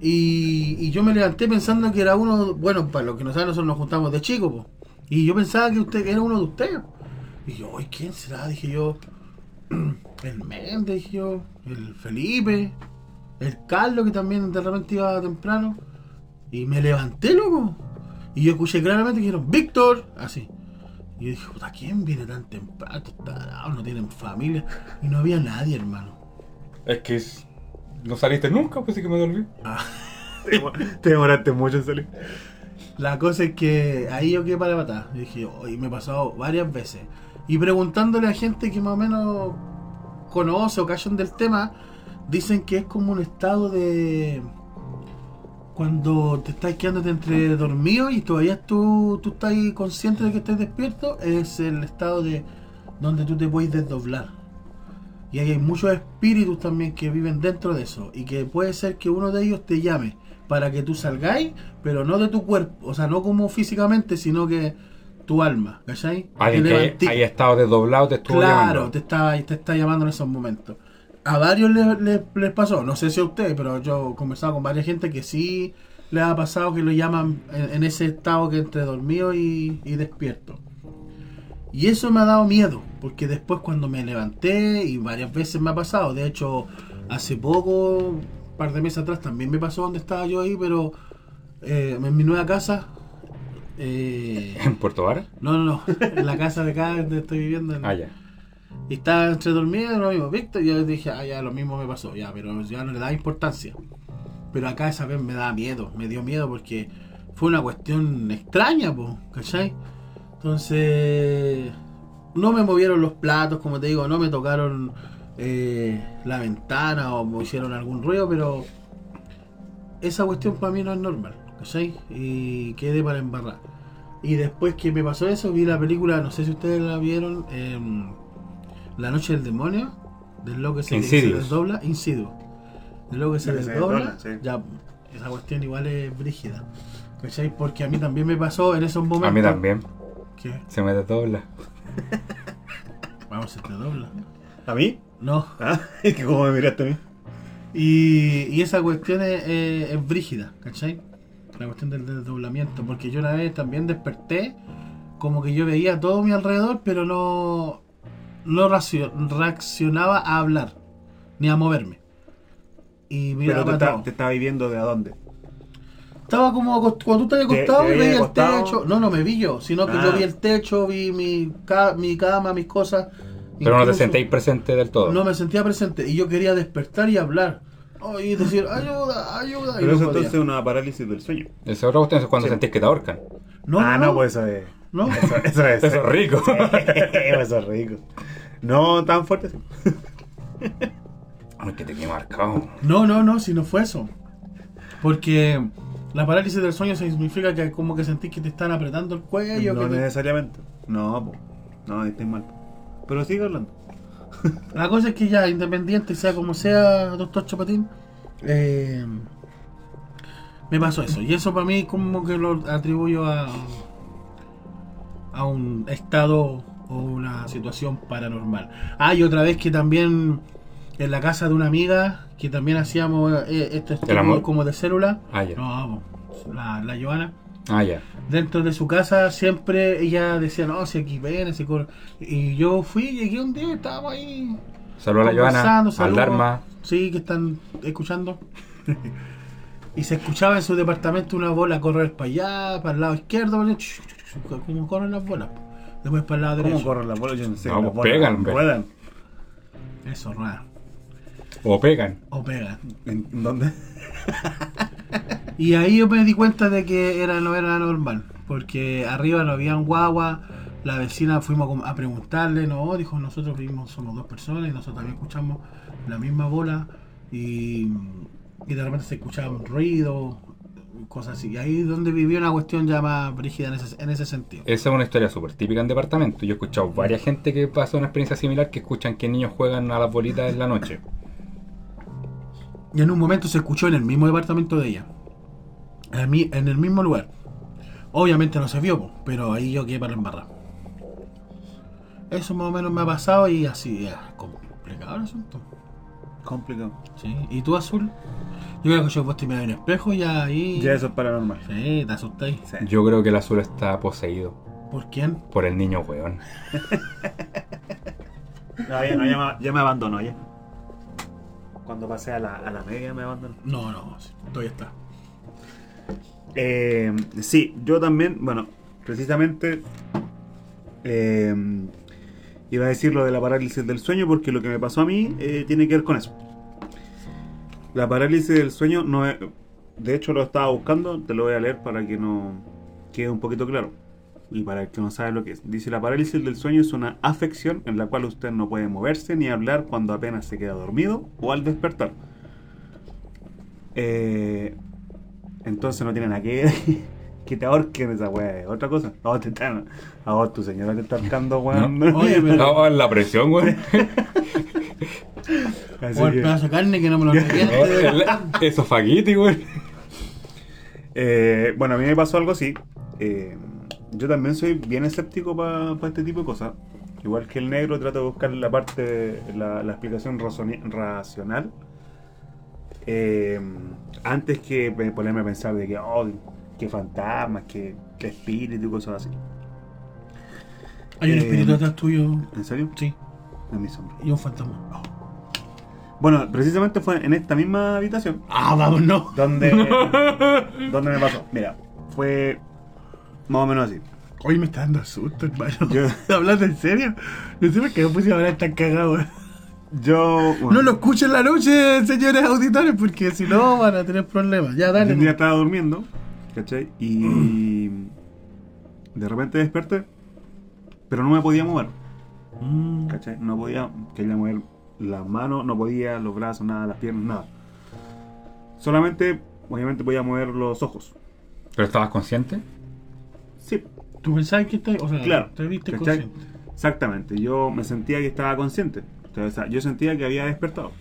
Y, y yo me levanté pensando que era uno, bueno, para los que no saben, nosotros nos juntamos de chicos, po. y yo pensaba que usted era uno de ustedes. Y yo, "Ay, ¿quién será? Dije yo, el Méndez, dije yo, el Felipe, el Carlos, que también de repente iba temprano. Y me levanté, loco. Y yo escuché claramente que dijeron, Víctor, así. Y yo dije, puta, ¿quién viene tan temprano? No tienen familia. Y no había nadie, hermano. Es que es- no saliste nunca, pues sí que me dormí. Te demor- Te demoraste mucho en salir. La cosa es que ahí yo quedé para la patada. Y dije, oh, y me he pasado varias veces. Y preguntándole a gente que más o menos conoce o callan del tema, dicen que es como un estado de. Cuando te estás quedándote entre dormido y todavía tú, tú estás consciente de que estás despierto, es el estado de donde tú te puedes desdoblar. Y hay muchos espíritus también que viven dentro de eso. Y que puede ser que uno de ellos te llame para que tú salgáis, pero no de tu cuerpo. O sea, no como físicamente, sino que tu alma. ¿Cachai? Alguien que haya estado desdoblado te estuvo Claro, llamando. te está, te está llamando en esos momentos. A varios les, les- les pasó, no sé si a ustedes, pero yo he conversado con varias gente que sí les ha pasado que lo llaman en, en ese estado que entre dormido y, y despierto. Y eso me ha dado miedo, porque después cuando me levanté, y varias veces me ha pasado, de hecho, hace poco, un par de meses atrás, también me pasó donde estaba yo ahí, pero eh, en mi nueva casa, Eh, ¿En Puerto Vara? no, no, no. En la casa de acá donde estoy viviendo. en- Ah, ya. Y estaba entre dormido y lo mismo, Víctor. Y yo dije, ah, ya, lo mismo me pasó, ya, pero ya no le da importancia. Pero acá esa vez me daba miedo, me dio miedo porque fue una cuestión extraña, po, ¿cachai? Entonces, no me movieron los platos, como te digo, no me tocaron eh, la ventana o me hicieron algún ruido, pero esa cuestión para mí no es normal, ¿cachai? Y quedé para embarrar. Y después que me pasó eso, vi la película, no sé si ustedes la vieron, em, La Noche del Demonio, del loco que se, se desdobla, Insidious. Del loco que se desdobla, desdobla, sí. ya, esa cuestión igual es brígida. ¿Cachai? Porque a mí también me pasó en esos momentos. A mí también. ¿Qué? Se me desdobla. Vamos, se te dobla. ¿A mí? No. Ah, es que como me miraste a mí. Y, y esa cuestión es, es- es brígida, ¿cachai? La cuestión del desdoblamiento. Porque yo una vez también desperté, como que yo veía todo a mi alrededor, pero no, no reaccionaba a hablar, ni a moverme. Y Pero te, está, te estaba viviendo de a dónde. Estaba como cuando tú ¿Te- acostado te y veías veías el techo. No, no me vi yo, sino que Ah. yo vi el techo, vi mi, ca- mi cama, mis cosas. Pero no te sentéis presente del todo. No me sentía presente y yo quería despertar y hablar. Oh, y decir, ayuda, ayuda. y Pero no eso podía. entonces es una parálisis del sueño. Esa es otra cuestión es cuando Sí. sentís que te ahorcan. No, ah, no, pues eso es. No. Eso, eso es. Eso es rico. eso es rico. No tan fuerte. Ay, que te quedé marcado. No, no, no, si no fue eso. Porque la parálisis del sueño significa que como que sentís que te están apretando el cuello. No que te- necesariamente. No, po. no, ahí estáis mal. Pero sigue hablando. La cosa es que ya, independiente, sea como sea, doctor Chapatín, eh, me pasó eso. Y eso para mí como que lo atribuyo a, a un estado o una situación paranormal. Ah, y otra vez que también en la casa de una amiga, que también hacíamos eh, estudio como de célula. Ah, ya. No, la, la Joana Ah, ya. dentro de su casa siempre ella decía, no, si aquí ven, si corre. Y yo fui, llegué un día, estábamos ahí. Saludos a la Joana, saludos. Dharma. Sí, que están escuchando. y se escuchaba en su departamento una bola correr para allá, para el lado izquierdo, como corren las bolas. Después para el lado ¿Cómo derecho. corren las bolas? Yo no sé. No, pues bolas pegan. Eso, raro. O pegan. O pegan. ¿En dónde? Y ahí yo me di cuenta de que era, no era normal, porque arriba no había un guagua, la vecina fuimos a preguntarle, no, dijo, nosotros vivimos, somos dos personas y nosotros también escuchamos la misma bola y, y de repente se escuchaban ruidos, cosas así. Y ahí es donde vivió una cuestión ya más brígida en ese, en ese sentido. Esa es una historia súper típica en departamento. Yo he escuchado varias gente que pasó una experiencia similar que escuchan que niños juegan a las bolitas en la noche. Y en un momento se escuchó en el mismo departamento de ella, en, mi- en el mismo lugar. Obviamente no se vio, pero ahí yo quedé para embarrar. Eso más o menos me ha pasado y así, es complicado el asunto. Complicado. Sí. ¿Y tú, Azul? Yo creo que yo vos te miras en el espejo y ahí... Ya eso es paranormal. Sí, te asustáis. Sí. Yo creo que el azul está poseído ¿Por quién? por el niño weón. No, ya no, ya me, ya me abandonó ya. Cuando pasé a la, a la media me abandonó. No, no, todavía está. Eh, sí, yo también, bueno, precisamente eh, iba a decir lo de la parálisis del sueño porque lo que me pasó a mí eh, tiene que ver con eso. La parálisis del sueño no es, de hecho lo estaba buscando, te lo voy a leer para que no quede un poquito claro. Y para el que no sabe lo que es. Dice, la parálisis del sueño es una afección en la cual usted no puede moverse ni hablar cuando apenas se queda dormido o al despertar. Eh, entonces no tiene nada que ver que te ahorquen esa weá, otra cosa. A vos, te están, a vos tu señora te está ahorcando, weón. No. Oye, pero- No, la presión, weón. O el pedazo de carne que no me lo No, el- Esofaguiti, weón. Eh, bueno, a mí me pasó algo así. Eh, yo también soy bien escéptico para este tipo de cosas. Igual que el negro, trato de buscar la parte, la, la explicación racional. eh, antes que me- ponerme a pensar de que, oh, que fantasmas, que, que espíritu y cosas así. Hay un Eh, espíritu detrás tuyo. ¿En serio? Sí, En mi sombra. y un fantasma. Bueno, precisamente fue en esta misma habitación Ah, vamos, no. donde, donde me pasó. Mira, fue Más o menos así. Hoy me está dando susto, hermano. Yo- ¿Hablando en serio? No sé por qué me puse a hablar tan cagado. Yo. bueno, No lo escuchen en la noche, señores auditores, porque si no van a tener problemas. Ya, dale. un día estaba durmiendo, ¿cachai? Y. De repente desperté, pero no me podía mover, Mm, ¿cachai? No podía, quería mover las manos, no podía, los brazos, nada, las piernas, nada. Solamente, obviamente, podía mover los ojos. ¿Pero estabas consciente? Sí, ¿Tú pensabas que estás, o sea, Claro, te viste ¿cachai? consciente? Exactamente, yo me sentía que estaba consciente. O sea, yo sentía que había despertado.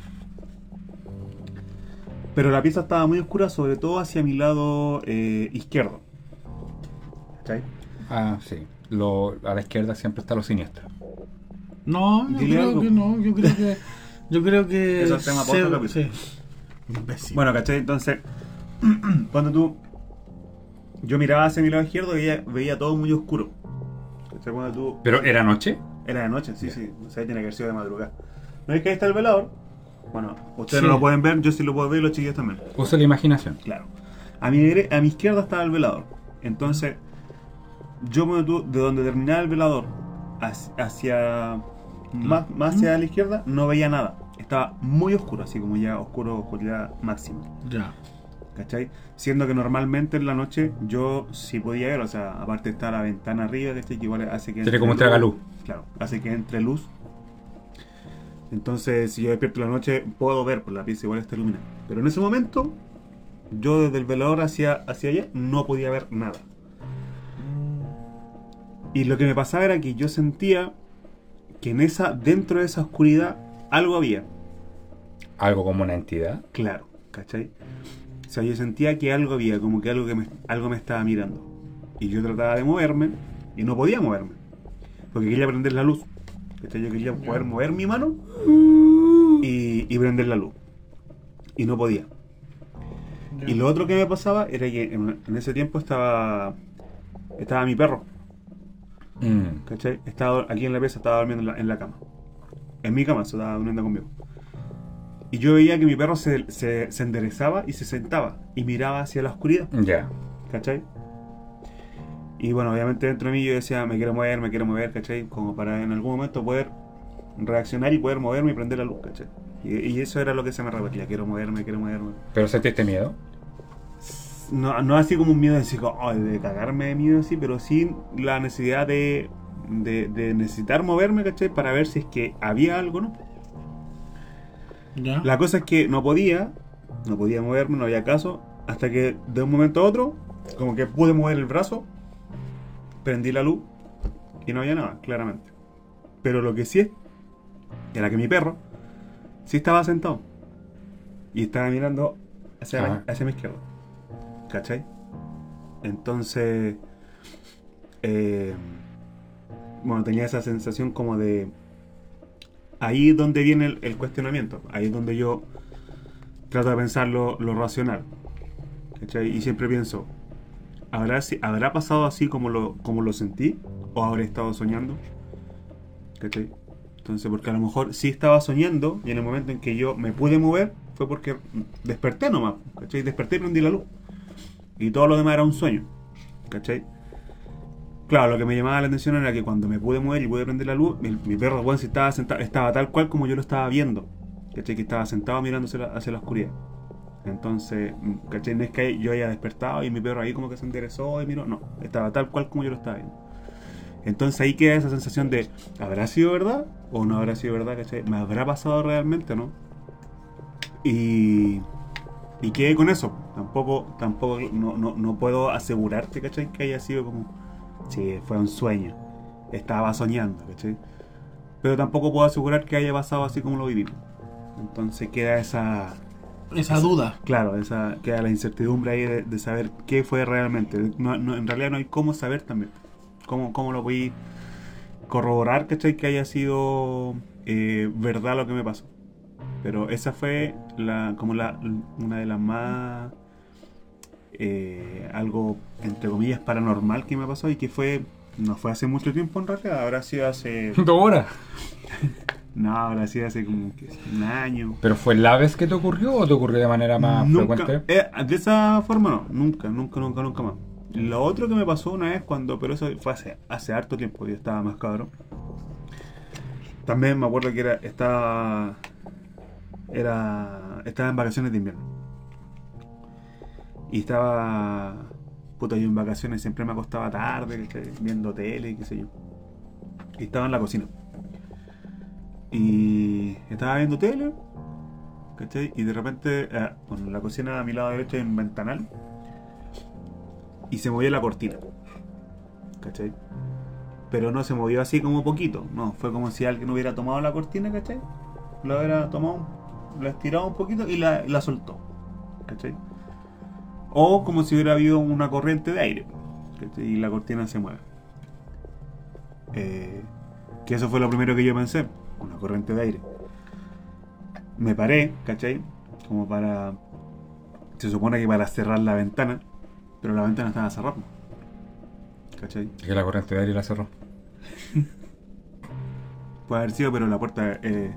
Pero la pieza estaba muy oscura, sobre todo hacia mi lado eh, izquierdo. ¿Cachai? Ah, sí. Lo, a la izquierda siempre está lo siniestro. No, yo Dile creo algo. que no, yo creo que. Yo creo que. Eso es tema se- sí. Imbécil. Bueno, ¿cachai? Entonces, cuando tú. Yo miraba hacia mi lado izquierdo y veía, veía todo muy oscuro. ¿Cachai? Cuando tú. ¿Pero era noche? Era de noche, sí, sí. O sea, tiene que haber sido de madrugada. ¿No es que ahí está el velador? Bueno, ustedes Sí. no lo pueden ver, yo sí lo puedo ver y los chiquillos también. Usa la imaginación. Claro. A mi, a mi izquierda estaba el velador. Entonces, yo me de donde terminaba el velador hacia, hacia- más, más hacia la izquierda, no veía nada. Estaba muy oscuro, así como ya oscuro, oscuridad máxima. Ya. ¿Cachai? Siendo que normalmente en la noche yo sí podía ver, o sea, aparte está la ventana arriba, ¿cachai? Que igual hace que Tiene como entrega luz. Claro, hace que entre luz. Entonces, si yo despierto en la noche, puedo ver, pues la pieza igual está iluminada. Pero en ese momento, yo desde el velador hacia, hacia allá no podía ver nada. Y lo que me pasaba era que yo sentía que en esa, dentro de esa oscuridad, algo había. Algo como una entidad. Claro, ¿cachai? O sea, yo sentía que algo había, como que algo, que me, algo me estaba mirando. Y yo trataba de moverme y no podía moverme. Porque quería prender la luz. ¿cachai? Yo quería poder mover mi mano y, y prender la luz. Y no podía. Y lo otro que me pasaba era que en, en ese tiempo estaba estaba mi perro. Mm. ¿Cachai? Estaba aquí en la pieza, estaba durmiendo en la, en la cama. En mi cama, se estaba durmiendo conmigo. Y yo veía que mi perro se, se, se enderezaba y se sentaba y miraba hacia la oscuridad. Ya. ¿Cachai? Y bueno, obviamente dentro de mí yo decía, me quiero mover, me quiero mover, ¿cachai? Como para en algún momento poder reaccionar y poder moverme y prender la luz, ¿cachai? Y, y eso era lo que se me repetía, quiero moverme, quiero moverme. ¿Pero sentiste miedo? No, no así como un miedo así como, "Ay, de cagarme de miedo así, pero sí la necesidad de, de, de necesitar moverme, ¿cachai? Para ver si es que había algo, ¿no? Ya. La cosa es que no podía, no podía moverme, no había caso, hasta que de un momento a otro, como que pude mover el brazo, prendí la luz y no había nada, claramente. Pero lo que sí es, era que mi perro sí estaba sentado y estaba mirando hacia, la- Ah. hacia mi izquierda. ¿Cachai? Entonces, eh, bueno, tenía esa sensación como de ahí es donde viene el, cuestionamiento. Ahí es donde yo trato de pensar lo, lo racional. ¿cachai? Y siempre pienso, ¿habrá, ¿habrá pasado así como lo, como lo sentí? ¿O habré estado soñando? ¿Cachai? Entonces, porque a lo mejor sí estaba soñando y en el momento en que yo me pude mover fue porque desperté nomás. ¿Cachai? Desperté y prendí la luz. Y todo lo demás era un sueño. ¿Cachai? Claro, lo que me llamaba la atención era que cuando me pude mover y pude prender la luz, mi, perro, si estaba sentado, estaba tal cual como yo lo estaba viendo. ¿Cachai? Que estaba sentado mirando hacia la, oscuridad. Entonces, ¿cachai? No es que yo haya despertado y mi perro ahí como que se enderezó y miró. No, estaba tal cual como yo lo estaba viendo. Entonces ahí queda esa sensación de, ¿habrá sido verdad o no habrá sido verdad? ¿Cachai? ¿Me habrá pasado realmente no? Y, y quedé con eso. Tampoco, tampoco no, no, no puedo asegurarte, ¿cachai? Que haya sido como, sí, fue un sueño. Estaba soñando, ¿cachai? Pero tampoco puedo asegurar que haya pasado así como lo vivimos. Entonces queda esa, Esa duda. Claro, esa, queda la incertidumbre ahí de, de saber qué fue realmente. No- no- en realidad no hay cómo saber también. Cómo, cómo lo voy a corroborar, ¿cachai? Que haya sido eh, verdad lo que me pasó. Pero esa fue la, como la, una de las más... eh, algo, entre comillas, paranormal que me pasó y que fue... No fue hace mucho tiempo en realidad, habrá sido hace... Dos horas. No, habrá sido hace como que un año. ¿Pero fue la vez que te ocurrió o te ocurrió de manera más nunca, frecuente? eh, de esa forma no, nunca, nunca, nunca, nunca más. Lo otro que me pasó una vez cuando, pero eso fue hace, hace harto tiempo, yo estaba más cabrón. También me acuerdo que era, estaba, era, estaba en vacaciones de invierno. Y estaba, puta, yo en vacaciones siempre me acostaba tarde, viendo tele, qué sé yo. Y estaba en la cocina. Y estaba viendo tele, ¿cachai? Y de repente, eh, bueno, en la cocina a mi lado derecho hay un ventanal. Y se movía la cortina. ¿Cachai? Pero no se movió así como poquito. No, fue como si alguien hubiera tomado la cortina, ¿cachai? Lo hubiera tomado, la estirado un poquito y la, la soltó. ¿Cachai? O como si hubiera habido una corriente de aire. Y la cortina se mueve. Eh, que eso fue lo primero que yo pensé. Una corriente de aire. Me paré, ¿cachai? Como para... Se supone que para cerrar la ventana. Pero la ventana estaba cerrada. ¿Cachai? Que la corriente de aire la cerró. Puede haber sido, pero la puerta eh,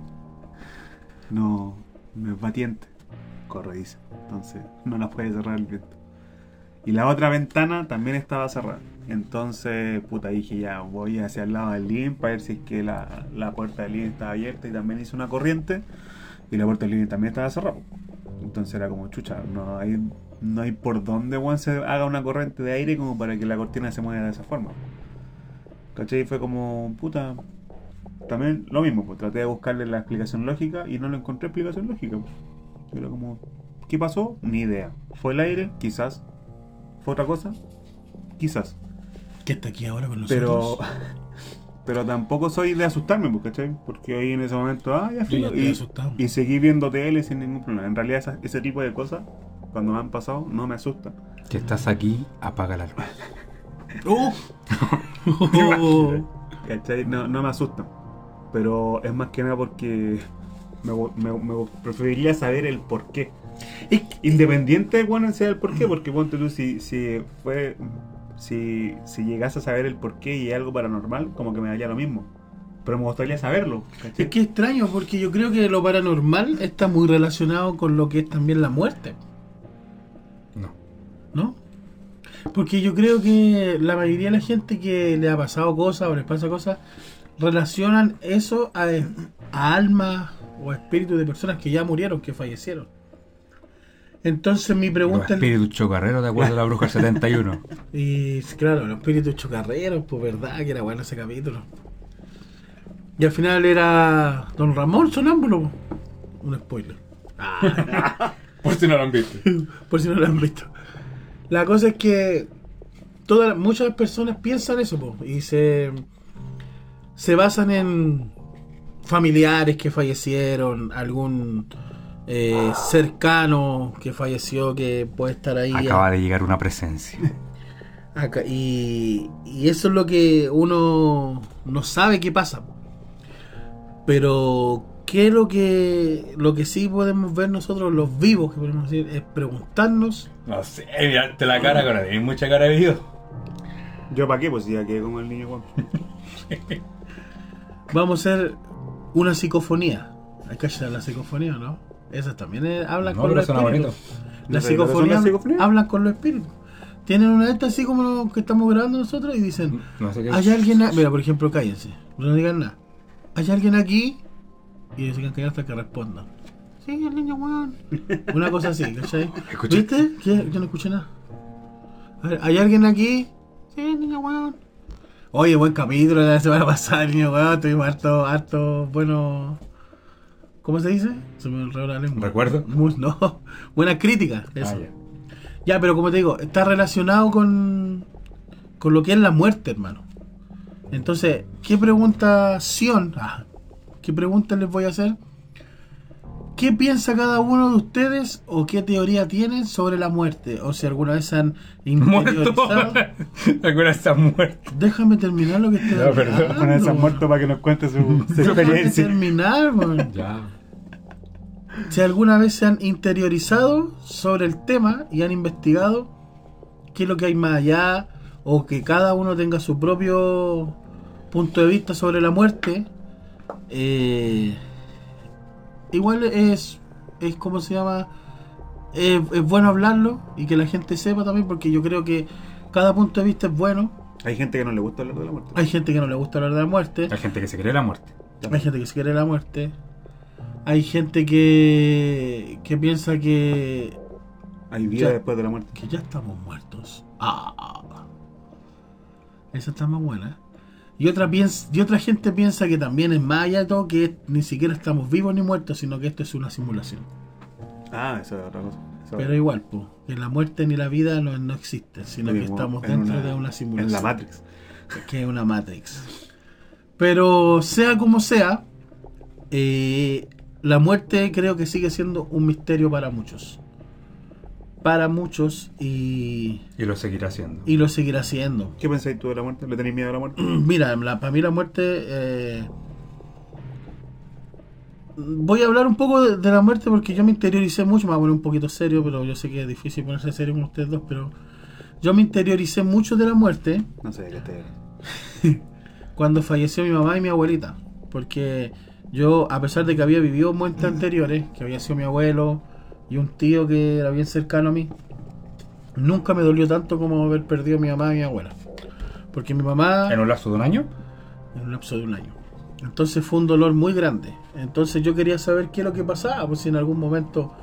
no, no es batiente. Corrediza. Entonces no la puede cerrar el viento. Y la otra ventana también estaba cerrada. Entonces, puta, dije ya, voy hacia el lado del living para ver si es que la, la puerta del living estaba abierta y también hice una corriente. Y la puerta del living también estaba cerrada. Entonces era como, chucha, no hay, no hay por dónde se haga una corriente de aire como para que la cortina se mueva de esa forma. ¿Cachai? Fue como, puta. También lo mismo, pues traté de buscarle la explicación lógica y no le encontré explicación lógica. Era como, ¿qué pasó? Ni idea. ¿Fue el aire? Quizás. ¿Fue otra cosa? Quizás. ¿Qué está aquí ahora con Pero, nosotros? pero tampoco soy de asustarme, pues, ¿cachai? Porque ahí en ese momento, ah, ya Yo fui. ya Y, asustado. y seguí viendo tele sin ningún problema. En realidad, esa- ese tipo de cosas, cuando me han pasado, no me asustan. Que estás aquí, apaga la luz. ¡Oh! Oh. ¿Cachai? No, no me asustan. Pero es más que nada porque me, me- me preferiría saber el por qué. Independiente de cuál sea el por qué, porque ponte tú, si, si fue. Si, si llegas a saber el por qué y algo paranormal, como que me daría lo mismo. Pero me gustaría saberlo. Es que extraño porque yo creo que lo paranormal está muy relacionado con lo que es también la muerte, No. ¿no? Porque yo creo que la mayoría de la gente que le ha pasado cosas o les pasa cosas relacionan eso a, a almas o espíritus de personas que ya murieron, que fallecieron. Entonces mi Los pregunta espíritus chocarreros de acuerdo a la bruja del 71. Y claro, los espíritus chocarreros, pues verdad que era bueno ese capítulo. Y al final era Don Ramón sonámbulo. po. Un spoiler. Ah, Por si no lo han visto. por si no lo han visto. La cosa es que todas, muchas personas piensan eso po, y se, se basan en familiares que fallecieron, algún eh, cercano que falleció que puede estar ahí. Acaba de llegar una presencia. Acá, y, y eso es lo que uno no sabe qué pasa. Pero, ¿qué es lo que, lo que sí podemos ver nosotros, los vivos, que podemos decir, es preguntarnos No sé, mirarte la cara con hay mucha cara de vivo. Yo para qué, pues ya quedé como el niño Juan. Vamos a hacer una psicofonía. Hay que hacer la psicofonía, ¿no? Esas también eh, hablan No, con los espíritus. La ¿No sabes lo que psicofonía, las psicofonías? hablan con los espíritus. Tienen una de estas así como lo que estamos grabando nosotros y dicen, No sé qué. Hay alguien, a- mira, por ejemplo, cállense, no digan nada. Hay alguien aquí y quedan callados hasta que respondan. Sí, el niño weón. Una cosa así, ¿cachai? ¿Viste? ¿Qué? Yo no escuché nada. A ver, ¿hay alguien aquí? Sí, el niño weón. Oye, buen capítulo de la semana pasada, el niño weón. Tuvimos harto, harto, bueno. ¿Cómo se dice? Se me enredó la lengua. ¿Recuerdo? Mu- No, buena crítica. Eso. Ah, ya. Ya, pero como te digo, está relacionado con, con lo que es la muerte, hermano. Entonces, ¿qué preguntación? Ah, ¿Qué pregunta les voy a hacer? ¿Qué piensa cada uno de ustedes o qué teoría tienen sobre la muerte? O si alguna vez han Muerto. interiorizado. Alguna vez está muerto. Déjame terminar lo que estoy No, perdón, hablando. Con ese muerto para que nos cuente su, su Déjame experiencia. terminar, man. Ya. Si alguna vez se han interiorizado sobre el tema y han investigado qué es lo que hay más allá, o que cada uno tenga su propio punto de vista sobre la muerte, eh, igual es, es como se llama, es, es bueno hablarlo y que la gente sepa también, porque yo creo que Cada punto de vista es bueno. Hay gente que no le gusta hablar de la muerte. Hay gente que no le gusta hablar de la muerte. Hay gente que se cree la muerte. Hay gente que se quiere la muerte. Hay gente que, que piensa que, Hay vida Ya. después de la muerte. que ya estamos muertos. Ah. Esa está más buena. Y otra, piensa, y otra gente piensa que también es más allá de todo, que ni siquiera estamos vivos ni muertos, sino que esto es una simulación. Ah, eso es otra cosa. Eso Pero es- igual, pues, que la muerte ni la vida no, no existen, sino que estamos en dentro de una simulación. En la Matrix. que es una Matrix. Pero sea como sea, eh, la muerte creo que sigue siendo un misterio para muchos. Para muchos y, Y lo seguirá haciendo. y lo seguirá siendo. ¿Qué pensáis tú de la muerte? ¿Le tenéis miedo a la muerte? Mira, la- para mí la muerte... eh, voy a hablar un poco de, de la muerte porque yo me interioricé mucho, me voy a poner un poquito serio, pero yo sé que es difícil ponerse serio con ustedes dos, pero yo me interioricé mucho de la muerte No sé de qué te. cuando falleció mi mamá y mi abuelita. Porque yo, a pesar de que había vivido muertes anteriores, que había sido mi abuelo y un tío que era bien cercano a mí, nunca me dolió tanto como haber perdido a mi mamá y mi abuela. Porque mi mamá, ¿En un lapso de un año? en un lapso de un año. Entonces fue un dolor muy grande. Entonces yo quería saber qué es lo que pasaba, pues si en algún momento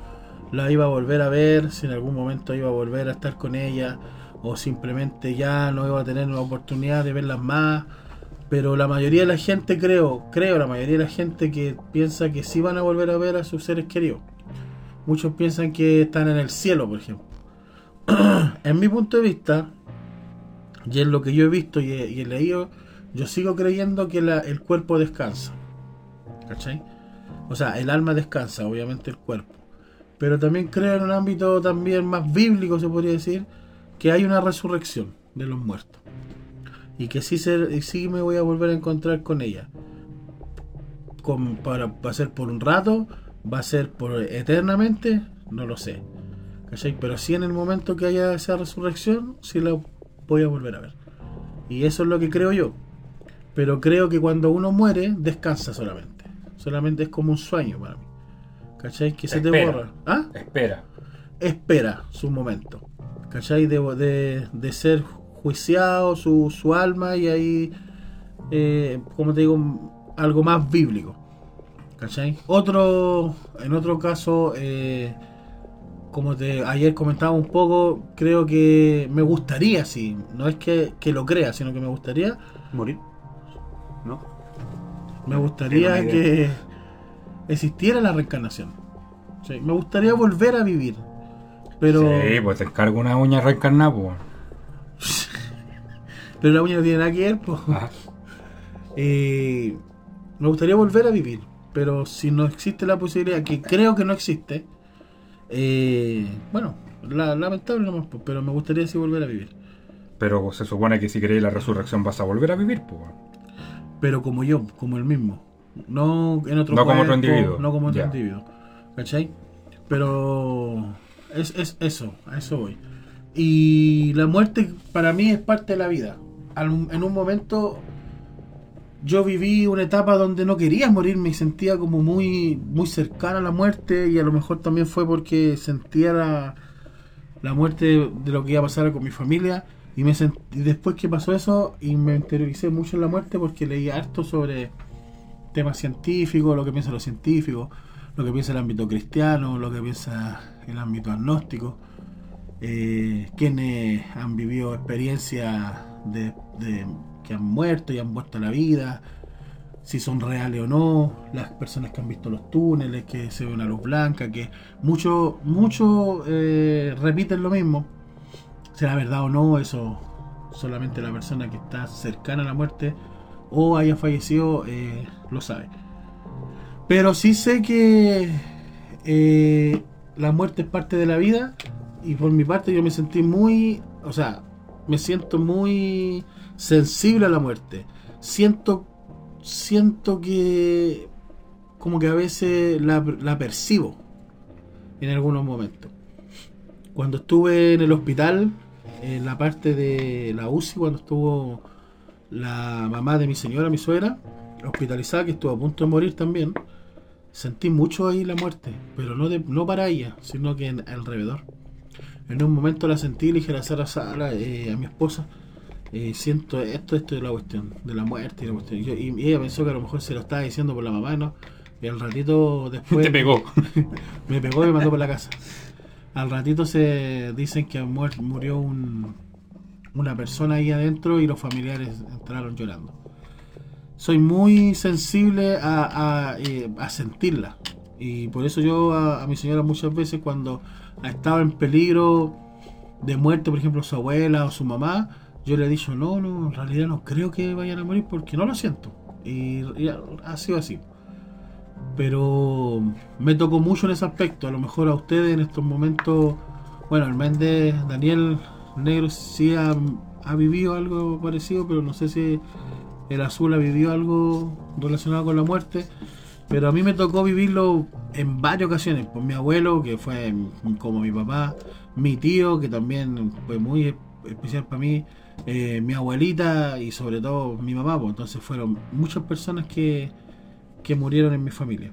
la iba a volver a ver, si en algún momento iba a volver a estar con ella, o simplemente ya no iba a tener la oportunidad de verlas más. Pero la mayoría de la gente, creo, creo, la mayoría de la gente que piensa que sí van a volver a ver a sus seres queridos. Muchos piensan que están en el cielo, por ejemplo. en mi punto de vista, y en lo que yo he visto y he, leído, yo sigo creyendo que el cuerpo descansa. ¿Cachai? O sea, el alma descansa, obviamente el cuerpo. Pero también creo en un ámbito también más bíblico, se podría decir, que hay una resurrección de los muertos. Y que sí, se, sí me voy a volver a encontrar con ella. Para, va a ser por un rato, va a ser por eternamente, no lo sé. ¿Cachai? Pero sí en el momento que haya esa resurrección, sí la voy a volver a ver. Y eso es lo que creo yo. Pero creo que cuando uno muere, descansa solamente. Solamente es como un sueño para mí. ¿Cachai? Que se te borra. ¿Ah? Espera. Espera su momento. ¿Cachai? De, de, de ser juiciado su, su alma y ahí, eh, como te digo, algo más bíblico. ¿Cachai? Otro, en otro caso, eh, como te ayer comentaba un poco, creo que me gustaría, sí, no es que, que lo crea, sino que me gustaría ¿Morir? ¿No? Me gustaría que existiera la reencarnación. Sí, me gustaría volver a vivir. Pero, Sí, pues te encargo una uña reencarnada, pues. pero la uña no tiene nada que ver. pues. Eh, me gustaría volver a vivir. Pero si no existe la posibilidad, que creo que no existe, eh, bueno, la- lamentable nomás, pero me gustaría sí volver a vivir. Pero se supone que si crees la resurrección vas a volver a vivir, pues. Pero como yo, como el mismo. No en otro No como otro individuo. No como otro Ya. individuo. ¿Cachai? Pero es, es eso, a eso voy. Y la muerte para mí es parte de la vida. Al- en un momento yo viví una etapa donde no quería morir, me sentía como muy, muy cercana a la muerte y a lo mejor también fue porque sentía la, la muerte de lo que iba a pasar con mi familia y me sent- y después que pasó eso y me interioricé mucho en la muerte porque leí harto sobre temas científicos, lo que piensan los científicos, lo que piensa el ámbito cristiano, lo que piensa el ámbito agnóstico, eh, quienes han vivido experiencias de, de han muerto y han vuelto a la vida, si son reales o no, las personas que han visto los túneles, que se ve una luz blanca, que muchos mucho, eh, repiten lo mismo. Será verdad o no, eso solamente la persona que está cercana a la muerte o haya fallecido eh, lo sabe. Pero sí sé que eh, la muerte es parte de la vida y por mi parte yo me sentí muy, o sea, me siento muy sensible a la muerte. Siento, siento que como que a veces la, percibo en algunos momentos. Cuando estuve en el hospital, en la parte de la UCI, cuando estuvo la mamá de mi señora, mi suegra, hospitalizada, que estuvo a punto de morir también, sentí mucho ahí la muerte, pero no, de, no para ella, sino que alrededor. en un momento la sentí le dije a la Sara eh, a mi esposa, eh, siento esto, esto de la cuestión, de la muerte y la cuestión. Y, yo- y ella pensó que a lo mejor se lo estaba diciendo por la mamá, ¿no? Y al ratito después... Te pegó. Me pegó y me mandó por la casa. Al ratito se dicen que muer- murió un, una persona ahí adentro y los familiares entraron llorando. Soy muy sensible a, a, eh, a sentirla. Y por eso yo a, a mi señora muchas veces cuando estaba en peligro de muerte, por ejemplo, su abuela o su mamá, yo le he dicho, no, no, en realidad no creo que vayan a morir porque no lo siento. Y, ha- sido así pero me tocó mucho en ese aspecto. A lo mejor a ustedes en estos momentos, bueno, el Méndez, Daniel Negro sí ha, ha vivido algo parecido, pero no sé si el Azul ha vivido algo relacionado con la muerte. Pero a mí me tocó vivirlo en varias ocasiones. Por mi abuelo, que fue como mi papá, mi tío, que también fue muy especial para mí, eh, mi abuelita y sobre todo mi mamá. Pues, entonces fueron muchas personas que, que murieron en mi familia.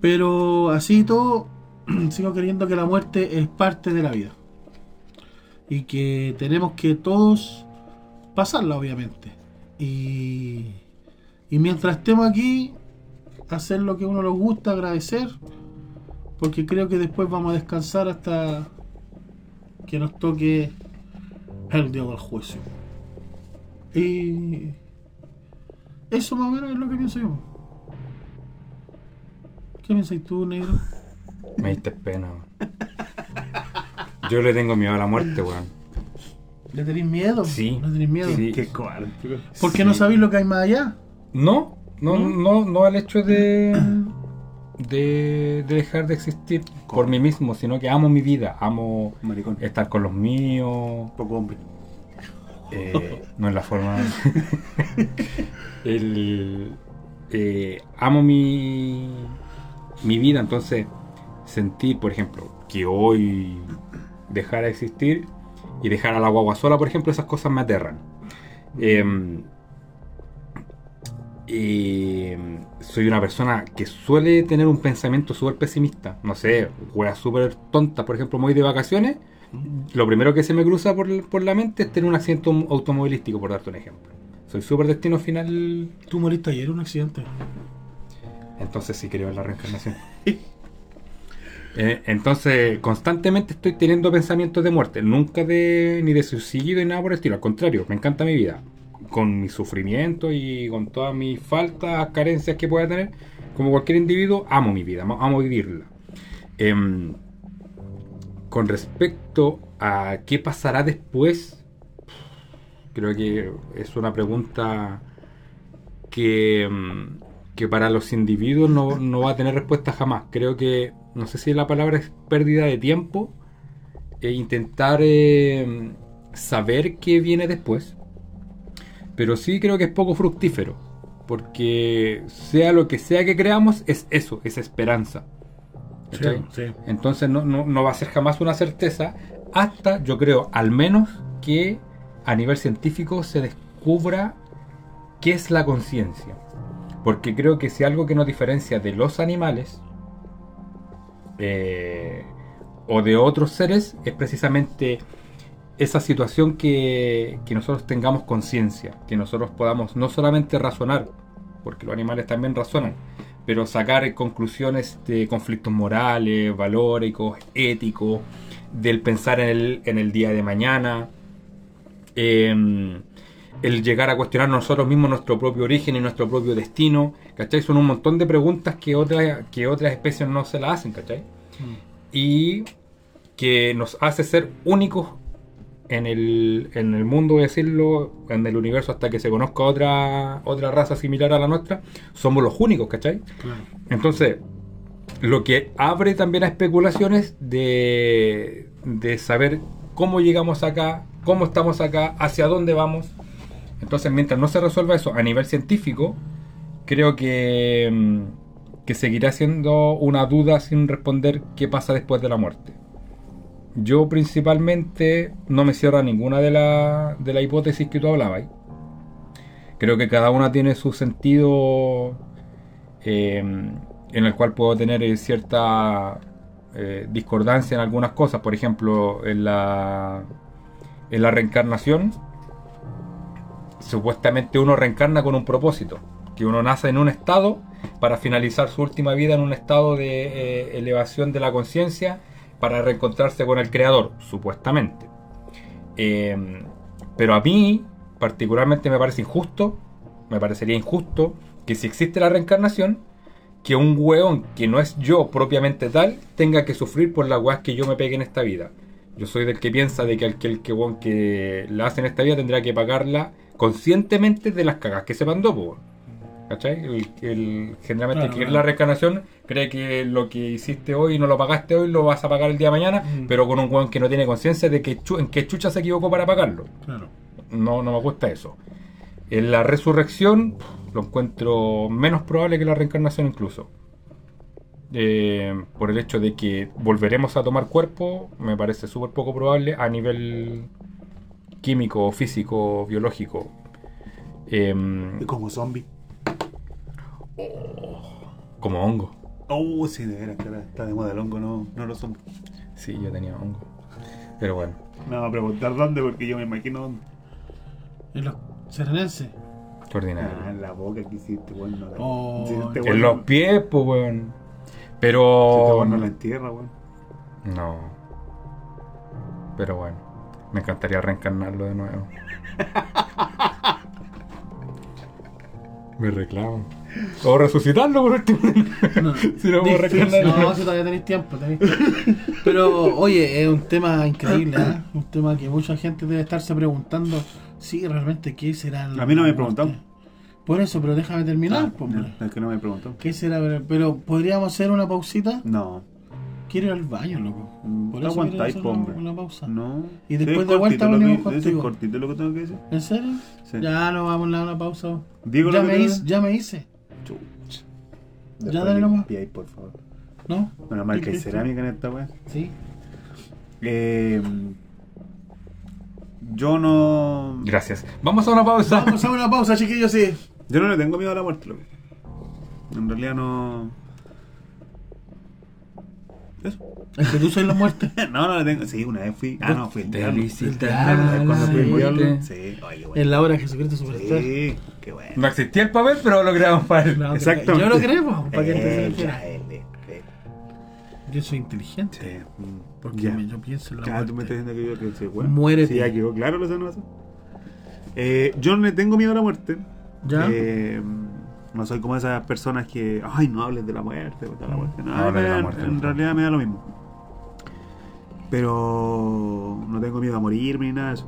Pero así todo, sigo creyendo que la muerte es parte de la vida. Y que tenemos que todos pasarla, obviamente. Y, y mientras estemos aquí, hacer lo que uno nos gusta, agradecer. Porque creo que después vamos a descansar hasta que nos toque el día del juicio. Y eso más o menos es lo que pienso yo. ¿Qué piensas tú, negro? Me diste pena, weón. Yo le tengo miedo a la muerte, weón. ¿Le tenéis miedo? Sí. ¿Le tenéis miedo? Sí. Qué cobarde. ¿Por qué no sabéis lo que hay más allá? No, no, ¿No? no, no al hecho de, de, de dejar de existir por mí mismo, sino que amo mi vida, amo Maricón. estar con los míos, Poco hombre. eh, no es la forma. El, eh, amo mi, mi vida, entonces sentir, por ejemplo, que hoy dejara de existir y dejar a la guagua sola, por ejemplo, esas cosas me aterran. Y soy una persona que suele tener un pensamiento súper pesimista. No sé, weas súper tontas. Por ejemplo, me voy de vacaciones. Lo primero que se me cruza por, por la mente es tener un accidente automovilístico, por darte un ejemplo. Soy súper destino final. Tú moriste ayer un accidente. Entonces sí creo en la reencarnación. Eh, entonces, constantemente estoy teniendo pensamientos de muerte, nunca de ni de suicidio ni nada por el estilo. Al contrario, me encanta mi vida, con mi sufrimiento y con todas mis faltas, carencias que pueda tener. Como cualquier individuo, amo mi vida, amo, vivirla. Em, con respecto a qué pasará después, creo que es una pregunta que, mm, que para los individuos no, no va a tener respuesta jamás. Creo que, no sé si la palabra es pérdida de tiempo, e intentar eh, saber qué viene después, pero sí creo que es poco fructífero, porque sea lo que sea que creamos, es eso, es esperanza. Sí. Entonces no, no- no va a ser jamás una certeza hasta, yo creo, al menos que a nivel científico se descubra qué es la conciencia. Porque creo que si algo que nos diferencia de los animales eh, o de otros seres es precisamente esa situación que, que nosotros tengamos conciencia, que nosotros podamos no solamente razonar, porque los animales también razonan, pero sacar conclusiones de conflictos morales, valóricos, éticos, del pensar en el, en el día de mañana, eh, el llegar a cuestionar nosotros mismos nuestro propio origen y nuestro propio destino, ¿cachai? Son un montón de preguntas que, otras que otras especies no se las hacen, ¿cachai? Y que nos hace ser únicos en el, en el mundo, decirlo, en el universo hasta que se conozca otra, otra raza similar a la nuestra, somos los únicos, ¿cachai? Claro. Entonces, lo que abre también a especulaciones de, de saber cómo llegamos acá, cómo estamos acá, hacia dónde vamos. Entonces, mientras no se resuelva eso a nivel científico, creo que, mm, que seguirá siendo una duda sin responder qué pasa después de la muerte. Yo principalmente no me cierro a ninguna de la, de la hipótesis que tú hablabas. Creo que cada una tiene su sentido eh, en el cual puedo tener eh, cierta eh, discordancia en algunas cosas. Por ejemplo, en la, en la reencarnación, supuestamente uno reencarna con un propósito. Que uno nace en un estado para finalizar su última vida en un estado de elevación de la conciencia para reencontrarse con el creador, supuestamente. Eh, pero a mí, particularmente, me parece injusto, me parecería injusto que si existe la reencarnación, que un weón que no es yo propiamente tal tenga que sufrir por las weas que yo me pegue en esta vida. Yo soy del que piensa de que el que, weón que la hace en esta vida tendrá que pagarla conscientemente de las cagas que se mandó. ¿Cachai? El, el- generalmente el que quiere claro. la reencarnación cree que lo que hiciste hoy no lo pagaste hoy, lo vas a pagar el día de mañana, Mm. pero con un weón que no tiene conciencia de que en qué chucha se equivocó para pagarlo Claro. no, no me gusta eso. En la resurrección lo encuentro menos probable que la reencarnación incluso. Eh, por el hecho de que volveremos a tomar cuerpo, me parece súper poco probable a nivel químico, físico, biológico. Em, Como zombie. como hongo. Oh, sí, de veras, está de moda el hongo, no, no los zombies. Sí, yo tenía hongo. Pero bueno. No va a preguntar dónde porque yo me imagino dónde. En los serenenses. Qué ordinario. Ah, en la boca que hiciste, weón. Oh, Si en los pies, pues, weón. si Pero. no la entierra, weón. No. Pero bueno, me encantaría reencarnarlo de nuevo. me reclaman. O resucitarlo por último. No, si no puedo. No, si todavía tenéis tiempo, tiempo. Pero, oye, es un tema increíble, ¿eh? Un tema que mucha gente debe estarse preguntando. Sí, realmente, ¿qué será? la A mí no me preguntaron. Por eso, pero déjame terminar, Ah, no, es que no me preguntó. ¿Qué será? Pero, pero, ¿podríamos hacer una pausita? No. Quiero ir al baño, loco. Mm, Por no eso aguantáis, hombre. una pausa. No. Y después es de vuelta venimos contigo. Es cortito lo que tengo que decir. ¿En serio? Sí. Ya no vamos a dar una pausa. Digo ya, lo me que hice, ya me hice, Ya dale nomás. limpiáis, por favor. ¿no? Menos mal que hay Listo. cerámica en esta weá. Sí. Eh, yo no. Gracias. Vamos a una pausa. Vamos a una pausa, chiquillos, sí. Yo no le tengo miedo a la muerte, loco. En realidad no. Eso. Es que tú soy la muerte. No, no le tengo. Sí, una vez fui. Ah, no, fui el Te diablo. visitar Cuando fui el Sí. diablo. Sí, ay, qué bueno. En la hora de Jesucristo Superstar. Sí, qué bueno. No existía el papel, pero lo creamos para él. No, Exactamente. Yo lo creo, po, para que te Eh, él, eh. Yo soy inteligente. Sí, mm, Porque ya. yo pienso en la Ya, tú me muerte. estás diciendo que yo que sí, bueno. Muérete. Sí, ya quedó claro lo pasa. Eh, yo no le tengo miedo a la muerte. ¿Ya? Eh, no soy como esas personas que, ay, no hables de la muerte. de la muerte. No, No hables de la muerte, en realidad me da lo mismo. Pero no tengo miedo a morirme ni nada de eso.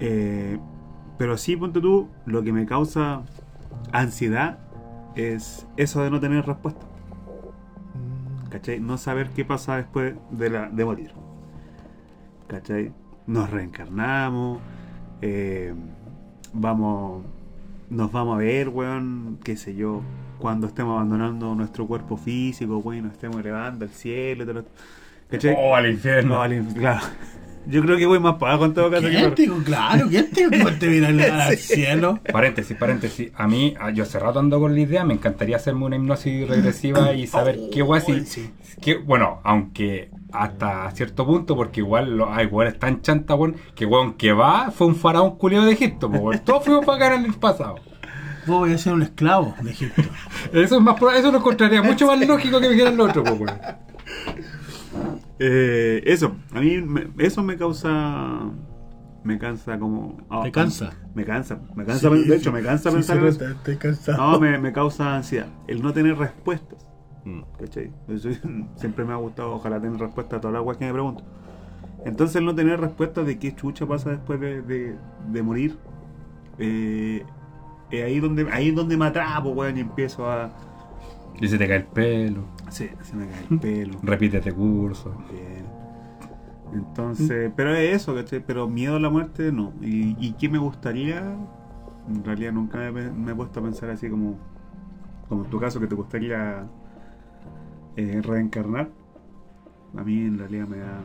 Eh, pero sí, ponte tú, lo que me causa ansiedad es eso de no tener respuesta. ¿Cachai? No saber qué pasa después de, la, de morir. ¿Cachai? Nos reencarnamos. eh, vamos. Nos vamos a ver, weón. Qué sé yo. Cuando estemos abandonando nuestro cuerpo físico, weón. Nos estemos elevando al cielo. y todo lo- ¿Cachai? Oh, al infierno. No, al inf- claro. Yo creo que voy más para abajo en todo caso. que ¿Quién para- te dijo? Claro, ¿quién te dijo que te viene a al cielo? Paréntesis, paréntesis. A mí, ah, yo hace rato ando con la idea, me encantaría hacerme una hipnosis regresiva y saber qué guay si- sí. qué- bueno, aunque hasta cierto punto, porque igual lo- hay weones tan chanta, weón, que weón que va fue un faraón culiado de Egipto, weón. Todos fuimos para acá en el pasado. Vos voy a ser un esclavo de Egipto. Eso es más eso lo encontraría mucho más lógico que me dijeran lo otro, weón. Eh, eso, a mí me- eso me causa. Me cansa como. ah, ¿Te cansa? Me cansa, me cansa. de hecho, me cansa pensar en. Estoy cansado. No, me, me causa ansiedad. El no tener respuestas. Mm. ¿Cachai? Eso siempre me ha gustado, ojalá tener respuesta a todas las cosas que me pregunto. Entonces, el no tener respuestas de qué chucha pasa después de, de- de morir, eh, es ahí donde, ahí es donde me atrapo, weón, y empiezo a. Y se te cae el pelo, Sí, se me cae el pelo. repítete curso. Bien. Entonces, pero es eso, ¿cachai? Pero miedo a la muerte, no. ¿Y, y qué me gustaría? En realidad nunca me, he- me he puesto a pensar así como, como en tu caso, que te gustaría eh, reencarnar. A mí en realidad me da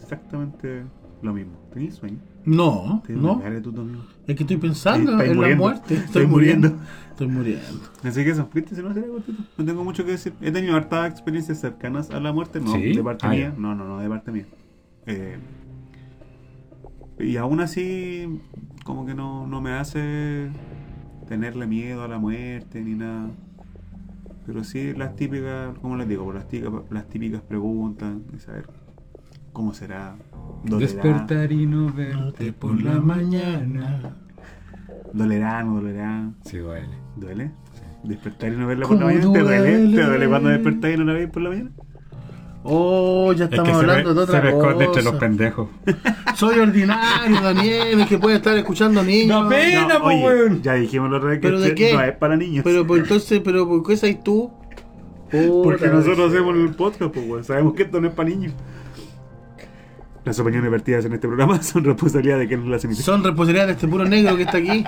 exactamente lo mismo. ¿Tenías sueño? No, no. Es que estoy pensando en la muerte. Estoy muriendo. Estoy muriendo. Así que eso, ¿viste? Si no sería cortito. No tengo mucho que decir. He tenido hartas experiencias cercanas a la muerte. No, ¿Sí? de parte Ah, mía. ya. No, no, no, de parte mía. Eh, y aún así, como que no, no me hace tenerle miedo a la muerte ni nada. Pero sí las típicas, como les digo, las típicas, las típicas preguntas de saber cómo será. ¿Dolerá? Despertar y no verte por la mañana. ¿Dolerá? ¿No dolerá? Sí, duele. ¿Duele? Despertar y no verla por la ¿Cómo mañana. ¿Te duele? ¿Te duele cuando despertáis y no la veis por la mañana? Oh, ya Es que estamos se, hablando me, de se otra me esconde entre los cosa. pendejos. Soy ordinario, Daniel, es que puede estar escuchando niños. No, pe- Pena, oye, weón. Ya dijimos la otra vez que ¿Pero de qué? no es para niños. Pero pues, entonces, pero ¿por qué sabes tú? Porque nosotros hacemos el podcast, pues, weón. Sabemos que esto no es para niños. Las opiniones vertidas en este programa son responsabilidad de quienes las emiten. Son responsabilidad de este puro negro que está aquí.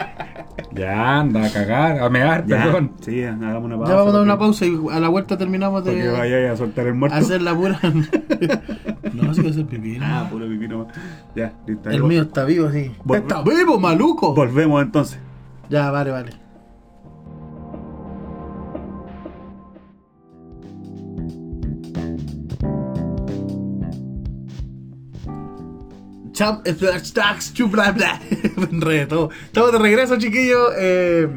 Ya, anda a cagar, a mear, Ya, perdón. sí, hagamos una pausa. Ya vamos a dar porque- una pausa y a la vuelta terminamos de vayáis a soltar el muerto. hacer la pura. no, sí que hacer pipí. ¿no? Ah, puro pipí nomás. Ya, listo. El mío está vivo, sí. Vol- ¡Está vivo, maluco! Volvemos entonces. Ya, vale, vale. Cham, stacks, chu, bla, bla. Estamos de regreso, chiquillos. Eh,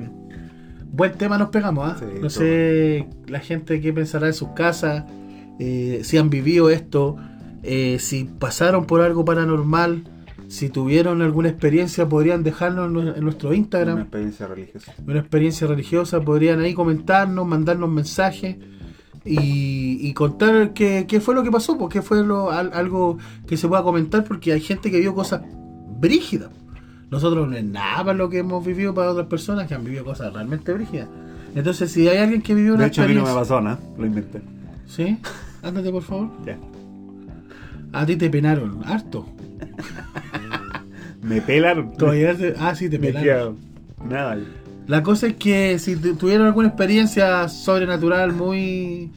buen tema nos pegamos, ¿ah? Sí, no sé la gente qué pensará en sus casas, eh, si han vivido esto, eh, si pasaron por algo paranormal, si tuvieron alguna experiencia, podrían nue- en nuestro Instagram Una experiencia religiosa. una experiencia religiosa, podrían ahí comentarnos, mandarnos mensajes y, y contar qué, qué fue lo que pasó, porque fue lo, al- algo que se pueda comentar, porque hay gente que vio cosas brígidas. Nosotros no es nada para lo que hemos vivido para otras personas que han vivido cosas realmente brígidas. Entonces, si hay alguien que vivió una De hecho, a mí no me pasó nada. Lo inventé. ¿Sí? Ándate, por favor. Ya. A ti te penaron, harto. Me pelaron. Todavía Ah, sí, te Me queda nada. La cosa es que si tu- tuvieron alguna experiencia sobrenatural muy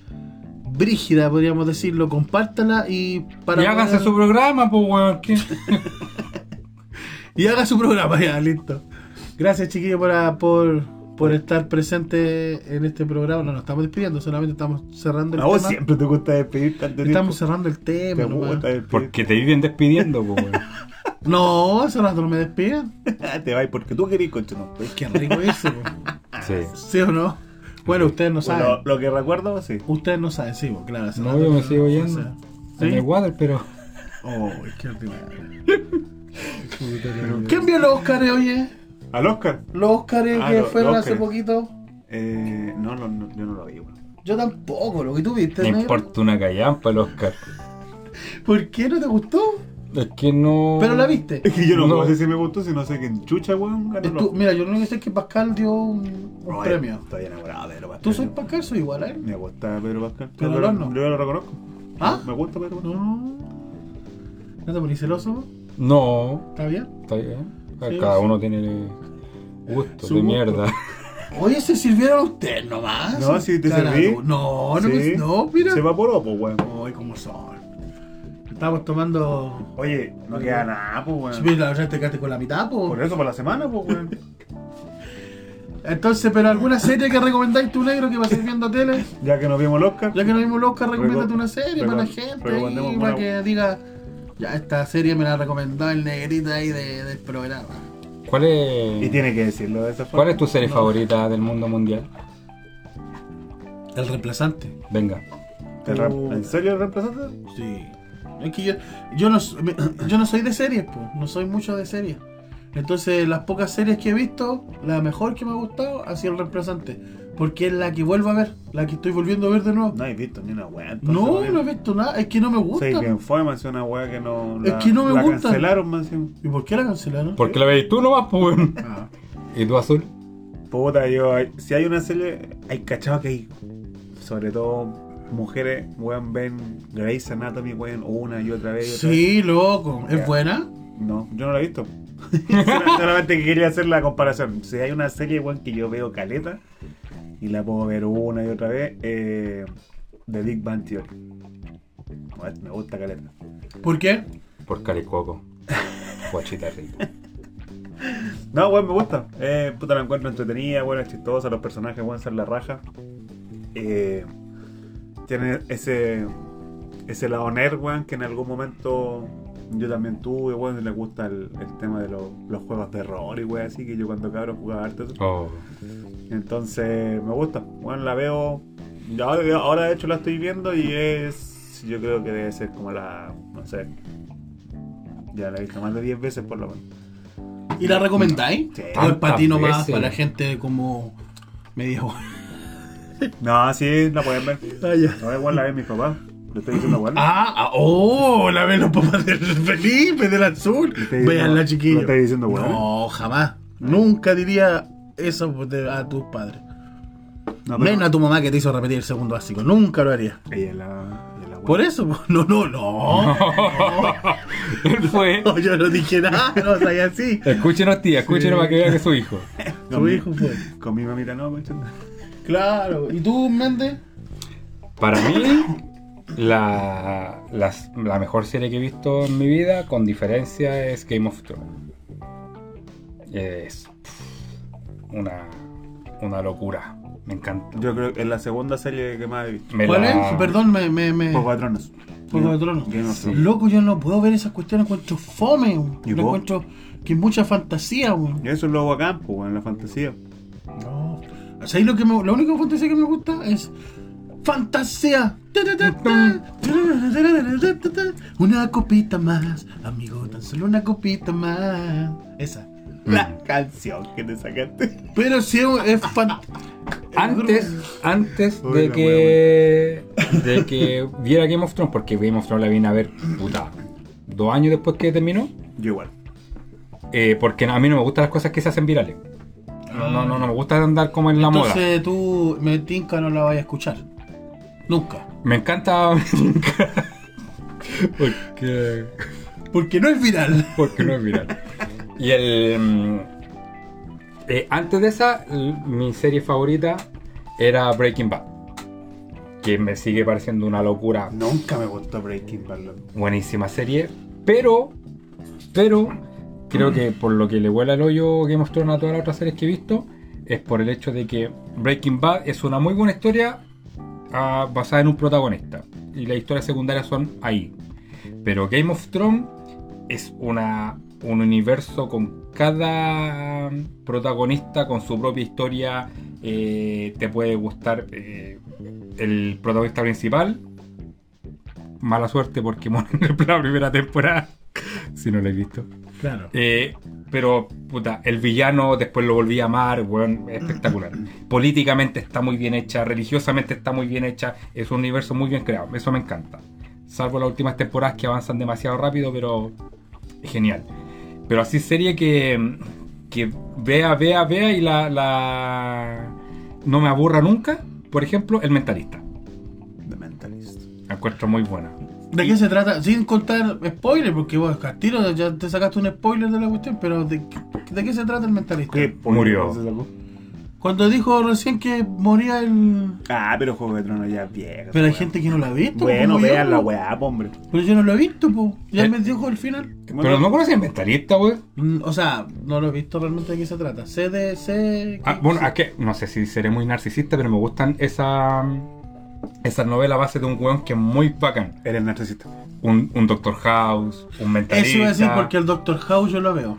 brígida, podríamos decirlo, compártala y para y hágase su programa, pues, weón. y haga su programa ya, listo. Gracias chiquillos por, a- por, por estar presente en este programa. No nos estamos despidiendo, solamente estamos cerrando el A vos tema. siempre te gusta despedir tanto Estamos tiempo. cerrando el tema. Te gusta. Porque te viven despidiendo, weón. No, hace rato no me despiden. te vas porque tú querís, concho. No, pues. Qué rico po. Sí. ¿sí o no? Bueno, ustedes no saben. Lo, lo que recuerdo, sí. Ustedes no saben, sí, po, claro. No, yo me sigo yendo. o sea, En ¿sí? el water, pero. Oh, qué ordinario. ¿Quién vio los Oscars, oye? ¿Al Oscar? Los Oscars Ah, que fueron hace poquito. Eh, no, no, no, yo no lo vi, weón. Yo tampoco, lo que tú viste. Me negro. importa una callampa el Oscar. ¿Por qué no te gustó? Es que no. Pero la viste. Es que yo no, No. sé si me gustó, si no sé quién chucha, weón, Tú- mira, yo lo único que sé es que Pascal dio un, premio. Estoy enamorado de Pedro Pascal. ¿Tú soy Pascal? Soy igual a él. Me gusta Pedro Pascal. Pero yo, horno. yo lo reconozco. ¿Ah? Me gusta Pedro Pascal. No. ¿No te ponís celoso? No, ¿Está bien? está bien. Sí, Cada sí. uno tiene gusto Su de gusto. mierda. Oye, se sirvieron ustedes nomás. No, sí, te Cara, serví. No, no, Sí. me- no, mira. Se evaporó, pues, weón. Ay, cómo son. Estamos tomando. Oye, no queda nada, pues, weón. Mira, la otra te quedaste con la mitad, po. Por eso, por la semana, pues, weón. Entonces, pero alguna serie que recomendáis tú, negro, que va a ir viendo tele. Ya que nos vimos el Oscar. Ya que no vimos el Oscar, recomiéndate Reco- una serie para la gente buena- para que diga, ya esta serie me la recomendó el negrito ahí de- del programa. ¿Cuál Y es, tiene que decirlo de esa forma. ¿Cuál es tu serie favorita del mundo mundial? El reemplazante. Venga. ¿Te re- ¿En serio el reemplazante? Sí. Es que yo, yo, no, yo no soy de series, pues, no soy mucho de series. Entonces, las pocas series que he visto, la mejor que me ha gustado ha sido el reemplazante. Porque es la que vuelvo a ver, la que estoy volviendo a ver de nuevo. No he visto ni una weá. No, no he visto nada, es que no me gusta. Sé quién fue, me hacía una weá que no. Es que no me la gusta. cancelaron, me hacían. ¿Y por qué la cancelaron? Porque la veis tú nomás, pues. weón. Ah. ¿Y tú azul? Puta, yo. Si hay una serie. Hay cachado que hay. Sobre todo mujeres, weón, ven Grey's Anatomy, weón, una y otra vez. y otra vez. Sí, loco. ¿Es Ya. buena? No, yo no la he visto. Solamente que quería hacer la comparación. Si hay una serie, weón, que yo veo caleta y la puedo ver una y otra vez, eh, The Big Bang Theory. Weón, Me gusta caleta. ¿Por qué? Por Caricoco. Guachita rica. No, weón, me gusta. Eh, puta, la encuentro entretenida, weón, es chistosa, los personajes, weón, son la raja. Eh, tiene ese ese lado nerd, weón, que en algún momento yo también tuve, weón, le gusta el, el tema de los, los juegos de rol y weón, así que yo cuando cabrón jugaba harto. Oh. Entonces, me gusta. Bueno, la veo. Ahora, ahora, de hecho la estoy viendo y es. Yo creo que debe ser como la. No sé. Ya la he visto más de 10 veces por lo menos. ¿Y la recomendáis? Sí. ¿O es para ti nomás, veces. para la gente como medio... No, sí, la pueden ver. Ah, ya. No, igual la ven mis papás. Lo estoy diciendo, weón. Ah, ah, oh, la ven los papás del Felipe, del azul. Veanla, chiquillos. no estoy diciendo, weón. No, jamás. Nunca diría eso de- a tus padres. No, pero- Menos a tu mamá que te hizo repetir el segundo básico. Nunca lo haría. Ella la. ella la Por eso, no, no, no. Él fue. No, yo no dije nada, no sabía así. Escúchenos, tía, escúchenos para que vean que es su hijo. Su hijo fue. Con mi mamita no, concha. Claro. ¿Y tú, Méndez? Para mí, la, las- la mejor serie que he visto en mi vida, con diferencia, es Game of Thrones. Es una, una locura. Me encanta. Yo creo que es la segunda serie que más he visto. Me ¿Cuál la- es? Perdón, me... me, me... Juego de Tronos. Juego de Tronos. Sí. Loco, yo no puedo ver esas cuestiones, encuentro fome. weón. ¿Y Lo vos? encuentro que es mucha fantasía, weón. Y eso es lo bacán, pues, weón, la fantasía. No. O sea, lo que me, la única fantasía que me gusta es fantasía. Una copita más, amigo, tan solo una copita más. Esa. La canción que te sacaste. Pero si es, es fan- Antes, antes Uy, de que, de que viera Game of Thrones, porque Game of Thrones la vine a ver, puta, dos años después que terminó, Yo igual. eh, porque a mí no me gustan las cosas que se hacen virales. No, no, no, no me gusta andar como en la moda. Entonces tú, me tinca, no la vayas a escuchar. Nunca. Me encanta. porque, Porque no es viral. porque no es viral. Y el. mm, eh, antes de esa, mi serie favorita era Breaking Bad. Que me sigue pareciendo una locura. Nunca me gustó Breaking Bad. Buenísima serie. Pero. Pero. Creo que por lo que le vuela el hoyo Game of Thrones a todas las otras series que he visto. Es por el hecho de que Breaking Bad es una muy buena historia ah, basada en un protagonista. Y las historias secundarias son ahí. Pero Game of Thrones es una, un universo con cada protagonista con su propia historia. Eh, te puede gustar eh, el protagonista principal. Mala suerte porque muere en la primera temporada. si no lo he visto. Claro. Eh, pero, puta, el villano después lo volví a amar, espectacular. Políticamente está muy bien hecha, religiosamente está muy bien hecha, es un universo muy bien creado, eso me encanta. Salvo las últimas temporadas que avanzan demasiado rápido, pero genial. Pero así serie que, que vea, vea, vea y la, la no me aburra nunca, por ejemplo, El Mentalista. The Mentalist. La encuentro muy buena. ¿De qué se trata? Sin contar spoiler, porque vos, Castiro, ya te sacaste un spoiler de la cuestión, pero ¿de, qué- de qué se trata el mentalista? ¿Qué pollo Murió. Cuando dijo recién que moría el... Ah, pero Juego de Tronos ya es viejo. Pero hay weón. gente que no la ha visto. Bueno, como yo, vean la po. weá, po, hombre. Pero yo no lo he visto, po. Ya Eh. me dijo el final. Pero no conoces El Mentalista, weón. Mm, O sea, no lo he visto realmente de qué se trata. Sé de... Sé Ah, bueno, es que no sé si seré muy narcisista, pero me gustan esa esas novelas a base de un weón que es muy bacán. Eres narcisista. Un, un Doctor House, un mentalista. Eso iba a decir porque el Doctor House yo lo veo.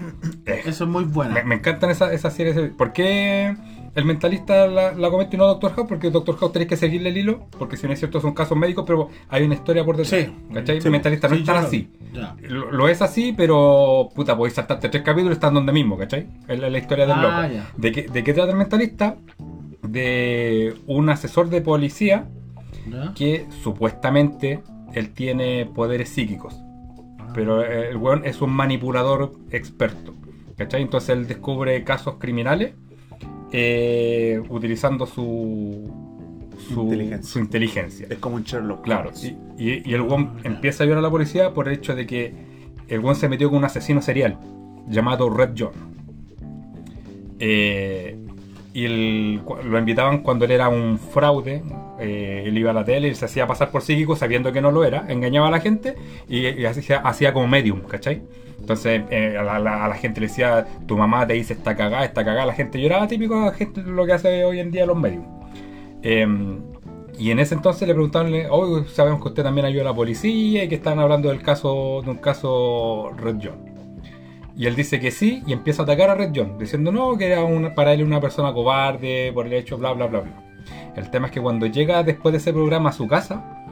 Eh, Eso es muy bueno. me, me encantan esas, esas series. ¿Por qué el mentalista la, la comete y no Doctor House? Porque Doctor House tenés que seguirle el hilo, porque si no es cierto son casos médicos, pero hay una historia por detrás. Sí. ¿Cachai? Sí, el mentalista no Sí, es tan así. Lo, lo es así, pero puta, podéis saltarte tres capítulos y están donde mismo, ¿cachai? Es la, la historia del Ah, loco. ¿De qué, ¿De qué trata el mentalista? De un asesor de policía ¿Ya? que supuestamente él tiene poderes psíquicos. Pero eh, el weón es un manipulador experto. ¿Cachai? Entonces él descubre casos criminales eh, utilizando su, su Inteligencia. su inteligencia. Es como un Sherlock. Claro, y, y- y el weón empieza a ayudar a la policía por el hecho de que el weón se metió con un asesino serial llamado Red John. Eh, y cu- lo invitaban cuando él era un fraude. eh, él iba a la tele y se hacía pasar por psíquico sabiendo que no lo era, engañaba a la gente y, y hacía, hacía como medium, ¿cachai? Entonces eh, a, la, gente le decía, tu mamá te dice esta cagada, esta cagada, la gente lloraba, típico gente, lo que hace hoy en día los medium. Eh, y en ese entonces le preguntaron, hoy sabemos que usted también ayuda a la policía y que están hablando del caso, de un caso Red John. Y él dice que sí y empieza a atacar a Red John, diciendo no, que era una- para él una persona cobarde por el hecho, bla, bla, bla, bla. El tema es que cuando llega después de ese programa a su casa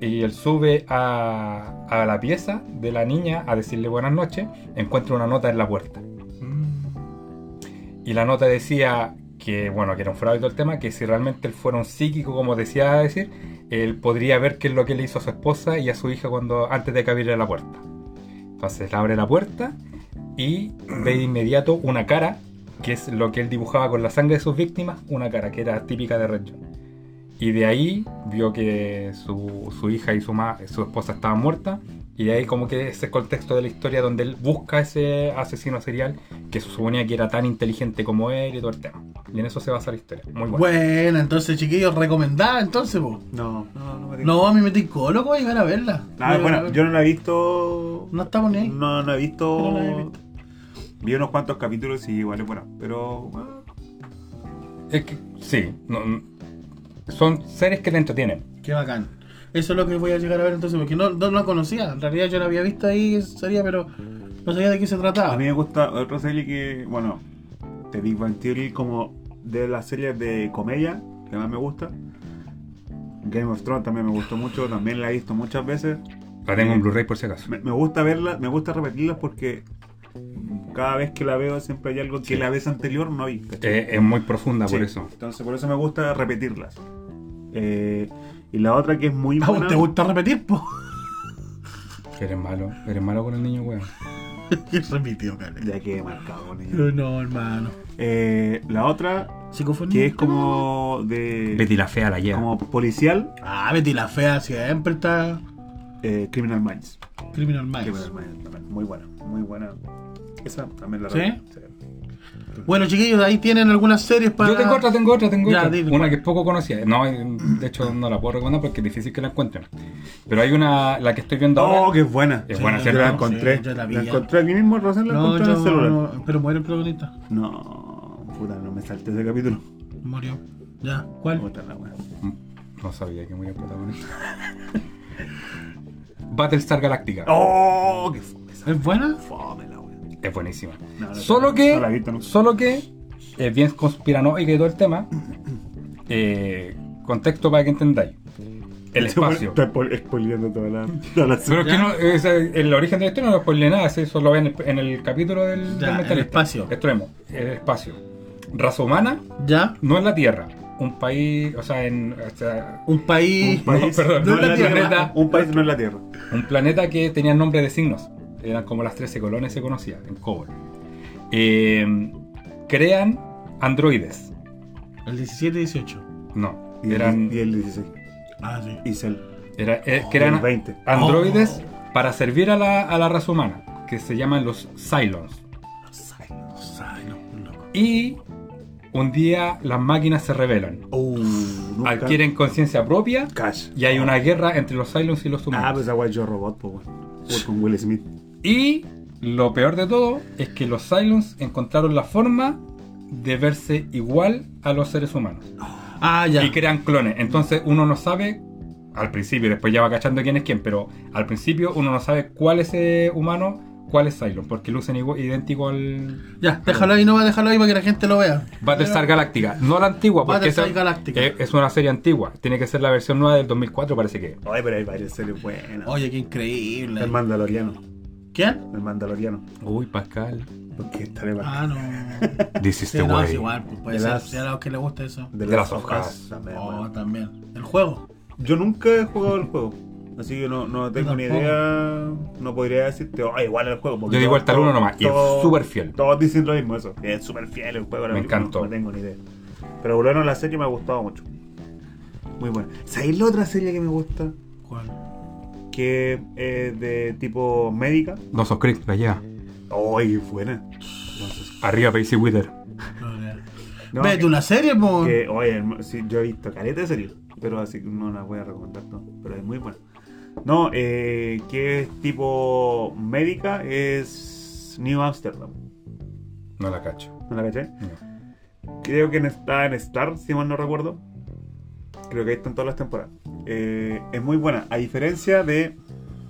y él sube a, a la pieza de la niña a decirle buenas noches, encuentra una nota en la puerta. Y la nota decía que, bueno, que era un fraude todo el tema, que si realmente él fuera un psíquico, como decía decir, él podría ver qué es lo que le hizo a su esposa y a su hija cuando antes de que abriera la puerta. Entonces le abre la puerta y ve de inmediato una cara, que es lo que él dibujaba con la sangre de sus víctimas, una cara que era típica de Red John. Y de ahí vio que su, su hija y su, ma- su esposa estaban muertas. Y de ahí como que ese contexto de la historia donde él busca ese asesino serial que se suponía que era tan inteligente como él y todo el tema. Y en eso se basa la historia. Muy bueno. Buena, entonces chiquillos, recomendada entonces, po. No, no, no me tinca. No, a mí me tinco loco, voy a llegar a verla. Ah, Voy a bueno, ver- yo no la he visto. No estamos ni ahí. No, no he visto. No la he visto. Vi unos cuantos capítulos y igual es buena. Pero. ah, Es que, sí, no- son series que te entretienen. Qué bacán. Eso es lo que voy a llegar a ver entonces, porque no, no la conocía. En realidad yo la había visto ahí, sería, pero no sabía de qué se trataba. A mí me gusta otra serie que, bueno, The Big Bang Theory, como de las series de comedia que más me gusta. Game of Thrones también me gustó mucho, también la he visto muchas veces. La tengo en Blu-ray por si acaso. Me, me gusta verla, me gusta repetirlas porque cada vez que la veo siempre hay algo que Sí. la vez anterior no vi. Eh, es muy profunda por eso. Entonces por eso me gusta repetirlas. Eh, y la otra que es muy Ah, buena. ¿Te gusta repetir, po? Eres malo, eres malo con el niño, weón. Repitió, cara. Ya que marcado, niño. No, no, hermano. Eh, la otra Psicofonía. que es como de Betty la fea la lleva. como policial, Ah, Betty la fea siempre está. eh, Criminal Minds. Criminal Minds. Criminal Minds también, muy buena, muy buena. Esa también la ¿Sí? sí. Bueno, chiquillos, ahí tienen algunas series para. Yo tengo otra, tengo otra, tengo Ya, otra. dime, una que es poco conocida. No, de hecho no la puedo recomendar porque es difícil que la encuentren. Pero hay una, la que estoy viendo Oh, ahora. que es buena. Es Sí, buena, Yo ¿cierto? la Sí, encontré. yo la la, vi ya. encontré aquí mismo, recién la No, encontré en el celular. no- pero muere el protagonista. No, puta, no me salté ese capítulo. Murió. Ya, ¿cuál? La wea. No sabía que murió el protagonista. Battlestar Galactica. Oh, que fome esa. ¿Es buena? Fome la wea. Es buenísima. No, no, solo no, que. no visto, no. Solo que. Es bien conspiranoica y todo el tema. Eh, contexto para que entendáis. El espacio. Spo- spoileando toda la, toda la Pero es que no, es, el origen de historia no lo spoilé nada, eso lo ven en el, en el capítulo del, Ya, del el espacio. Extremo, el espacio. Raza humana, ¿Ya? no en la Tierra. Un país, o sea, en. o sea, Un país. Un país, No, perdón, no es la Tierra. planeta- Un país no es la Tierra. un planeta que tenía nombre de signos. Eran como las 13 colonias se conocía, en Cobol. Eh, crean androides. El 17 y 18. No, Y el, eran, y el 16. Ah, sí. Y Cell. era- eh, que Y el eran 20. androides Oh. para servir a la, a la raza humana, que se llaman los Cylons. Ay, no, loco. Y un día las máquinas se rebelan, Uh, nunca- adquieren conciencia propia Cash. y hay una guerra entre los Cylons y los Ah, humanos. pues esa wea es Yo Robot. Fue con Will Smith. Y lo peor de todo es que los Cylons encontraron la forma de verse igual a los seres humanos. Ah, ya. Y crean clones. Entonces uno no sabe, al principio, después ya va cachando quién es quién, pero al principio uno no sabe cuál es eh, humano, cuál es Cylon, porque lucen igual, idéntico al Ya, déjalo ahí, no va a dejarlo ahí para que la gente lo vea. Battlestar Galactica. No la antigua, porque Battlestar esa- Galactica. eh, es una serie antigua. Tiene que ser la versión nueva del 2004, parece que. Oye, pero hay varias series buenas. Oye, qué increíble. El Mandaloriano. ¿Quién? El Mandaloriano. Uy, Pascal. Porque estaré mal. Ah, no. This is Sí, the no, way. es igual, pues puede De ser. las- Si a los que les gusta eso. De de las las hojas. También, Oh, bueno. también. El juego. Yo nunca he jugado el juego. Así que no, no tengo ni tampoco. idea. No podría decirte, oh, igual el juego. porque Yo di todo- vuelta al todo- uno nomás, y es súper fiel. Todos dicen lo mismo, eso. Es súper fiel el juego. la Me película, encantó. No, no tengo ni idea. Pero menos la serie me ha gustado mucho. Muy buena. ¿Sabéis la otra serie que me gusta? ¿Cuál? Que es de tipo médica. Dos Creek, la lleva. ¡Ay, buena! Entonces, Arriba Pacey Wither. No, Vete que- una serie, po. Que, oye, sí, yo he visto caleta de series, pero así que no las voy a recomendar, no, pero es muy buena. No, eh, que es tipo médica, es New Amsterdam. No la cacho. ¿No la caché? No. Creo que está en Star, si mal no recuerdo. Creo que ahí están todas las temporadas. Eh, es muy buena, a diferencia de.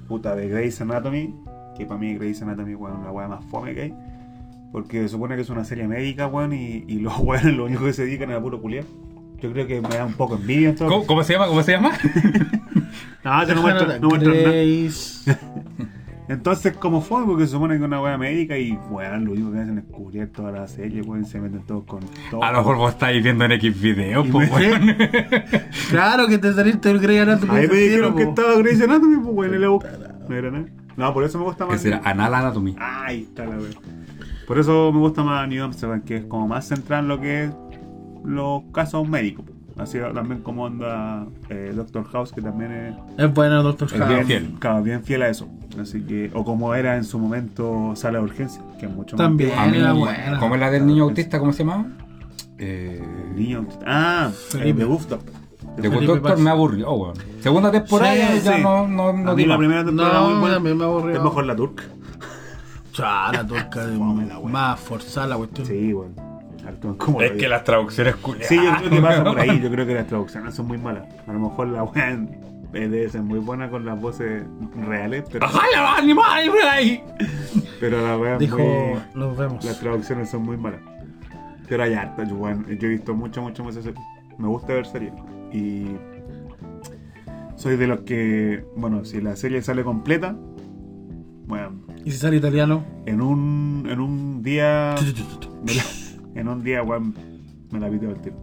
Puta, de Grey's Anatomy. Que para mí Grey's Anatomy, weón, es la weá más fome que hay. Porque se supone que es una serie médica, weón, y, y los weones lo único que se dedican es a puro culiar. Yo creo que me da un poco envidia en todo. ¿Cómo, cómo se llama? ¿Cómo se llama? No, que no muestra, no muestra nada. Entonces, como fue? Porque se supone que es una weá médica y, weón, lo único que hacen es cubrir toda la serie, weón, se meten todos con todo. A lo mejor vos estáis viendo en X video, Y pues, me- weón. Claro que te saliste el Grey Anatomy. Ahí me dijeron que po. estaba Grey's Anatomy, pues, weón, busca. No era nada. No, por eso me gusta Que más. será Anal Anatomy. Ahí está la weá. Por eso me gusta más New Amsterdam, que es como más central en lo que es los casos médicos. po. Así también como onda eh, Doctor House, que también es, Es bueno, Doctor es House. bien, fiel. claro, bien fiel a eso. Así que, o como era en su momento Sala de Urgencia, que es mucho También. más. Mí, Era buena. ¿Cómo es la del niño autista? ¿Cómo se llama? Eh, Niño. Ah, Felipe. el de Doctor. The Felipe Good Doctor Paz. me aburrió, oh, weón. Segunda temporada Sí, ya sí. no, no, no a mí la primera temporada No, muy buena. también me aburrió. Es mejor la turca. Chá, la turca más forzada la cuestión. Sí, bueno. Como Es que las traducciones culiadas. Sí, yo creo que pasa por ahí. Yo creo que las traducciones son muy malas. A lo mejor la weá debe ser muy buena con las voces reales, pero, ¡Ajá, la animal, ahí! pero la weá Dijo, muy. nos vemos. Las traducciones son muy malas. Pero hay harta, yo he visto mucho, mucho más series. Me gusta ver series. Y. Soy de los que. Bueno, si la serie sale completa. Bueno, ¿Y si sale italiano? en un, en un día. Me en un día, weón, me la video al tiro.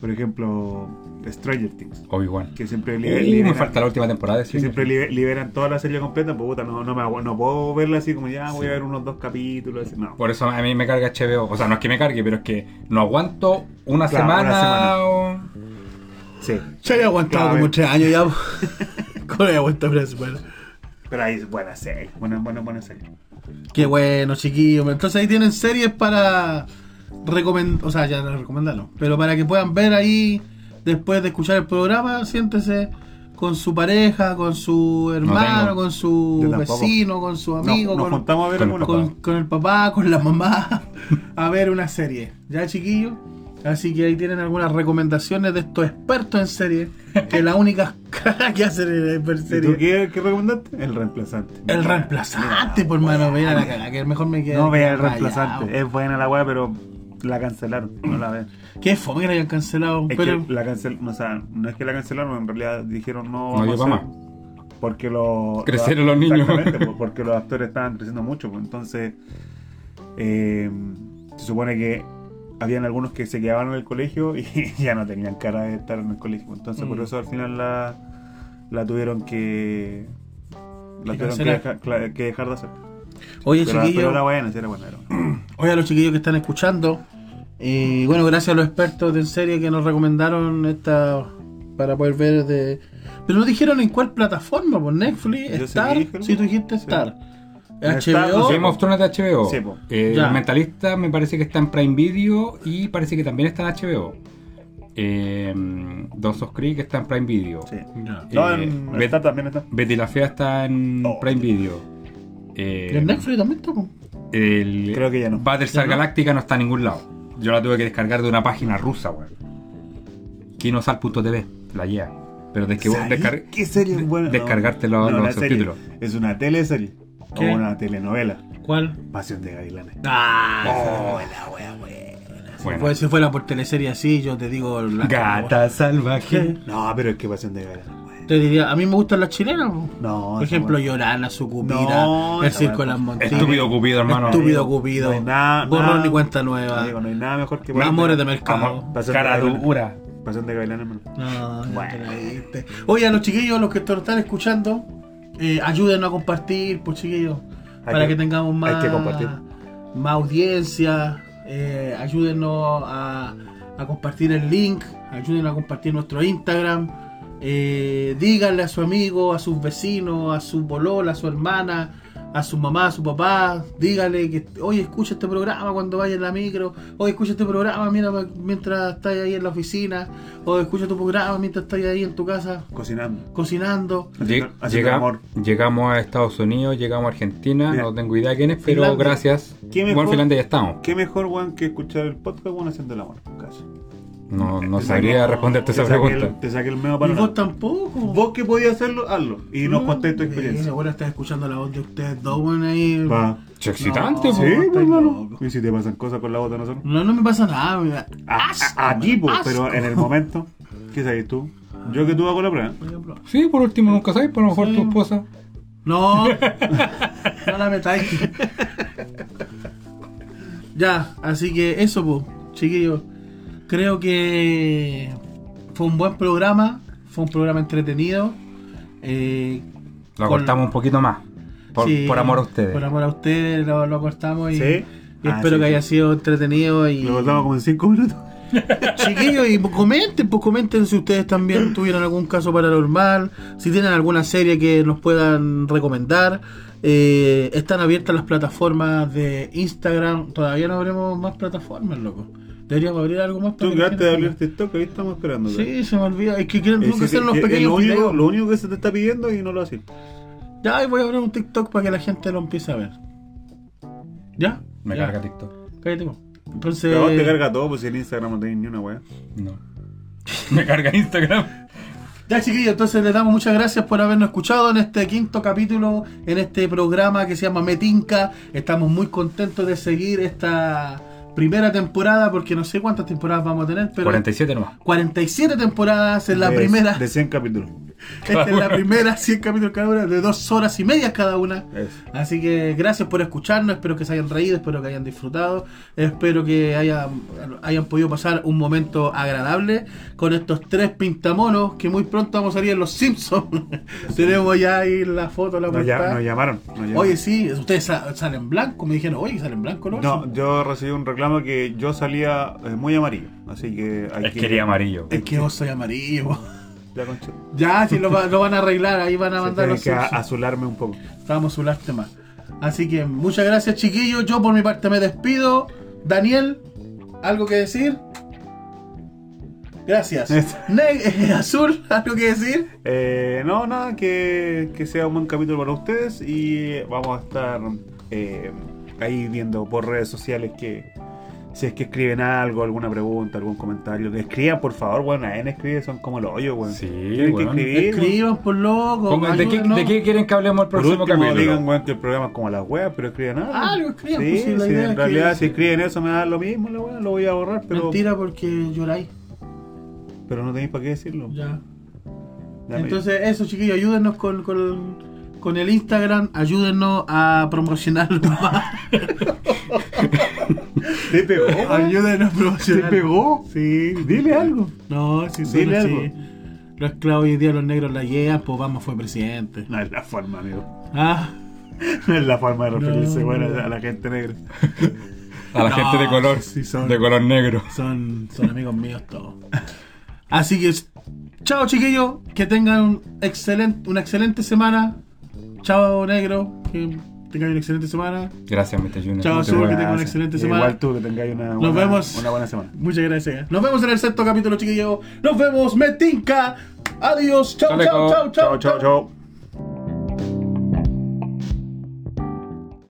Por ejemplo, Stranger Things. Obi-Wan. Que siempre, Uh, libe- me liberan, falta la última temporada de que siempre libe- liberan toda la serie completa. Pues puta, no, no, me, agu- no puedo verla así como ya voy a ver unos dos capítulos. así, No. Por eso a mí me carga HBO. O sea, no es que me cargue, pero es que no aguanto una Claro, semana. una semana. o- Sí. Se había aguantado Claro, como tres años ya. ¿Cómo había aguantado una semana? Pero ahí es buena serie. Buena, buena, buena serie. Qué bueno, chiquillos. Entonces ahí tienen series para recomendar, o sea, ya recomendarlo, pero para que puedan ver ahí después de escuchar el programa, siéntese con su pareja, con su hermano, con su vecino, con su amigo, con, con el papá, con la mamá, a ver una serie. ¿Ya, chiquillos? Así que ahí tienen algunas recomendaciones de estos expertos en series, que la única cara que hacen es ver ¿Y tú series. qué, qué recomendaste? El reemplazante. El reemplazante, por mano, mira la cara, que mejor me queda. No vea el rayado. reemplazante. Es buena la weá, pero la cancelaron. No la vean. Qué fome que la hayan cancelado. Es pero que la cancel, o sea, no es que la cancelaron, en realidad dijeron no. No vamos a hacer, Porque los. Crecieron los niños. Exactamente, pues, porque los actores estaban creciendo mucho. pues, entonces, eh, se supone que habían algunos que se quedaban en el colegio y ya no tenían cara de estar en el colegio. Entonces, por Mm. eso al final la, la tuvieron que. La tuvieron que cla- que dejar de hacer. Oye, Pero, pero era buena, sí era buena. Era buena. oye a los chiquillos que están escuchando. Y bueno, gracias a los expertos de en serie que nos recomendaron esta para poder ver de. Pero no dijeron en cuál plataforma, por Netflix, Yo sí Star. Si tú dijiste Sí. Star. Star, HBO. Game of Thrones de HBO. Sí. Eh, el Mentalista me parece que está en Prime Video y parece que también está en HBO. Eh, Dawson's Creek está en Prime Video. Sí. No, Eh, en Bet- también está. Betty la Fea está en Oh. Prime Video. Eh, ¿Y en Netflix también está? el Creo que ya no. Battlestar ¿Ya no? Galactica no está en ningún lado. Yo la tuve que descargar de una página rusa, weón. Kinosal.tv, la guía. Pero desde que vos ¿Sabes descar- ¿Qué serie es buena? descargarte los- los la serie subtítulos. Es una teleserie. ¿Qué? O una telenovela. ¿Cuál? Pasión de Gavilanes. Ah, Oh, la wea. Bueno. pues si fuera por teleserie así, yo te digo. la- Gata salvaje. No, pero es que Pasión de Gavilanes. Te diría, a mí me gustan las chilenas. po. No, Por ejemplo, wea- Llorana, Sucupira, No, El Circo de las Montañas. Estúpido Cupido, hermano. Estúpido Cupido. No hay nada- Borrón nada- y cuenta nueva. Digo, no hay nada mejor que Amores de mercado. Amor- Pasión de Cara dura. Pasión de Gavilanes, hermano. No, ya Bueno. Oye, a los chiquillos, los que te lo están escuchando, eh, ayúdenos a compartir, pues chiquillos, Hay para que, que- tengamos más, hay que compartir. más audiencia. eh, ayúdenos a, a compartir el link, ayúdenos a compartir nuestro Instagram. eh, díganle a su amigo, a sus vecinos, a su polola, a su hermana, a su mamá, a su papá, dígale que, oye, escucha este programa cuando vaya en la micro, oye, escucha este programa mira, mientras estás ahí en la oficina, o escucha tu programa mientras estás ahí en tu casa Cocinando. cocinando. Lleg- haciendo llega- amor. llegamos a Estados Unidos, llegamos a Argentina, no tengo idea quién es, pero Finlandia. gracias. ¿Qué Bueno, mejor? en Finlandia ya estamos. ¿Qué mejor, weón, que escuchar el podcast, weón, haciendo el amor? Casi. No, no sabría responderte esa pregunta. el- te saqué el medio Y para vos tampoco. Vos que podías hacerlo, hazlo. Y nos contéis tu sí, experiencia. Ahora estás escuchando la voz de ustedes dos, weón, ahí. Va. Che, excitante, No. Sí, pues, hermano. loco. ¿Y si te pasan cosas con la voz de nosotros? No, no me pasa nada, me da A, asco, a, a ti, me da pues, pero en el momento, ¿qué sabes tú? Yo que tú hago la prueba. Sí, por último, nunca sabes, por lo mejor Sí. tu esposa. No, no la metáis. ya, así que eso, pues, chiquillos. Creo que fue un buen programa, fue un programa entretenido. Eh, Lo Con- cortamos un poquito más. Por, sí, por amor a ustedes. Por amor a ustedes lo, lo cortamos y, Sí. y Ah, espero sí, que sí. haya sido entretenido y Lo cortamos como en 5 minutos. chiquillos y pues comenten, pues comenten si ustedes también tuvieron algún caso paranormal, si tienen alguna serie que nos puedan recomendar. Eh, están abiertas las plataformas de Instagram. Todavía no abrimos más plataformas, loco. Deberíamos abrir algo más. para Tú quedaste de gente abrir TikTok, ahí estamos esperando. Sí, se me olvida. Es que quieren Eh, sí, hacer es pequeños lo, único, videos. lo único que se te está pidiendo y no lo haces. Ya, y voy a abrir un TikTok para que la gente lo empiece a ver. ¿Ya? Me Ya. carga TikTok. Cállate, po. Entonces. Pero vos te carga todo, pues si en Instagram no tenés ni una weá. No. Me carga Instagram. Ya chiquillos, entonces les damos muchas gracias por habernos escuchado en este quinto capítulo, en este programa que se llama Metinca. Estamos muy contentos de seguir esta primera temporada, porque no sé cuántas temporadas vamos a tener, pero 47 nomás. 47 temporadas en la De- primera. De 100 capítulos. Esta es la primera 100 capítulos cada una, de dos horas y media cada una. Eso. Así que gracias por escucharnos, espero que se hayan reído, espero que hayan disfrutado, espero que hayan, hayan podido pasar un momento agradable con estos tres pintamonos que muy pronto vamos a salir en Los Simpsons. Tenemos ya ahí la foto, la Nos, ya- nos llamaron. nos llamaron. Oye, sí, ustedes sa- salen blanco, me dijeron, oye, salen blanco, ¿no? No, yo recibí un reclamo que yo salía eh, muy amarillo. Así que hay Es que. que quería amarillo. Es que vos soy amarillo. Ya, ya, si lo, va- lo van a arreglar, ahí van a mandar los que a- azularme un poco. Vamos a azularte más. Así que muchas gracias, chiquillos. Yo por mi parte me despido. Daniel, ¿algo que decir? Gracias. Eh, Azul, ¿algo que decir? Eh, no, nada, que, que sea un buen capítulo para ustedes y vamos a estar eh, ahí viendo por redes sociales que si es que escriben algo, alguna pregunta, algún comentario, que escriban por favor, bueno, nadie escribe, son como los hoyos, weón. Sí, Tienen weón. que escribir. weón. Escriban por loco. Pongan- ¿de, qué, ayúdennos. de qué quieren que hablemos el Por próximo último, capítulo? digan weón, que el programa es como las weas, pero escriban algo. Algo escriban, Sí, pues, sí, la sí, idea en es realidad que- si escriben eso me da lo mismo, la wea, lo voy a borrar, pero, Mentira porque lloráis. pero no tenéis para qué decirlo. Ya. Entonces, eso, chiquillos, ayúdennos con, con, con el Instagram. Ayúdennos a promocionarlo más. ¿Te pegó? weón? ayúdennos a ¿Te promocionarlo. pegó? Sí, dile algo. No, si son Dile algo. Los esclavos hoy día los negros la llevan, pues Obama fue presidente. No es la forma, amigo. Ah, No es la forma de referirse No. bueno, a la gente negra. A la No, gente de color. sí son. De color negro. son, son amigos míos todos. Así que, chao chiquillos, que tengan un excelente, una excelente semana. Chao negro, que tengan una excelente semana. Gracias, Mr. Junior. Chao, Azul, que tengan una excelente semana. Igual tú, que tengáis una, Nos buena, vemos. una buena semana. Muchas gracias. Nos vemos en el sexto capítulo, chiquillos. Nos vemos, Metinca. Adiós. Chao, chao, chao, Chao, chao, chao.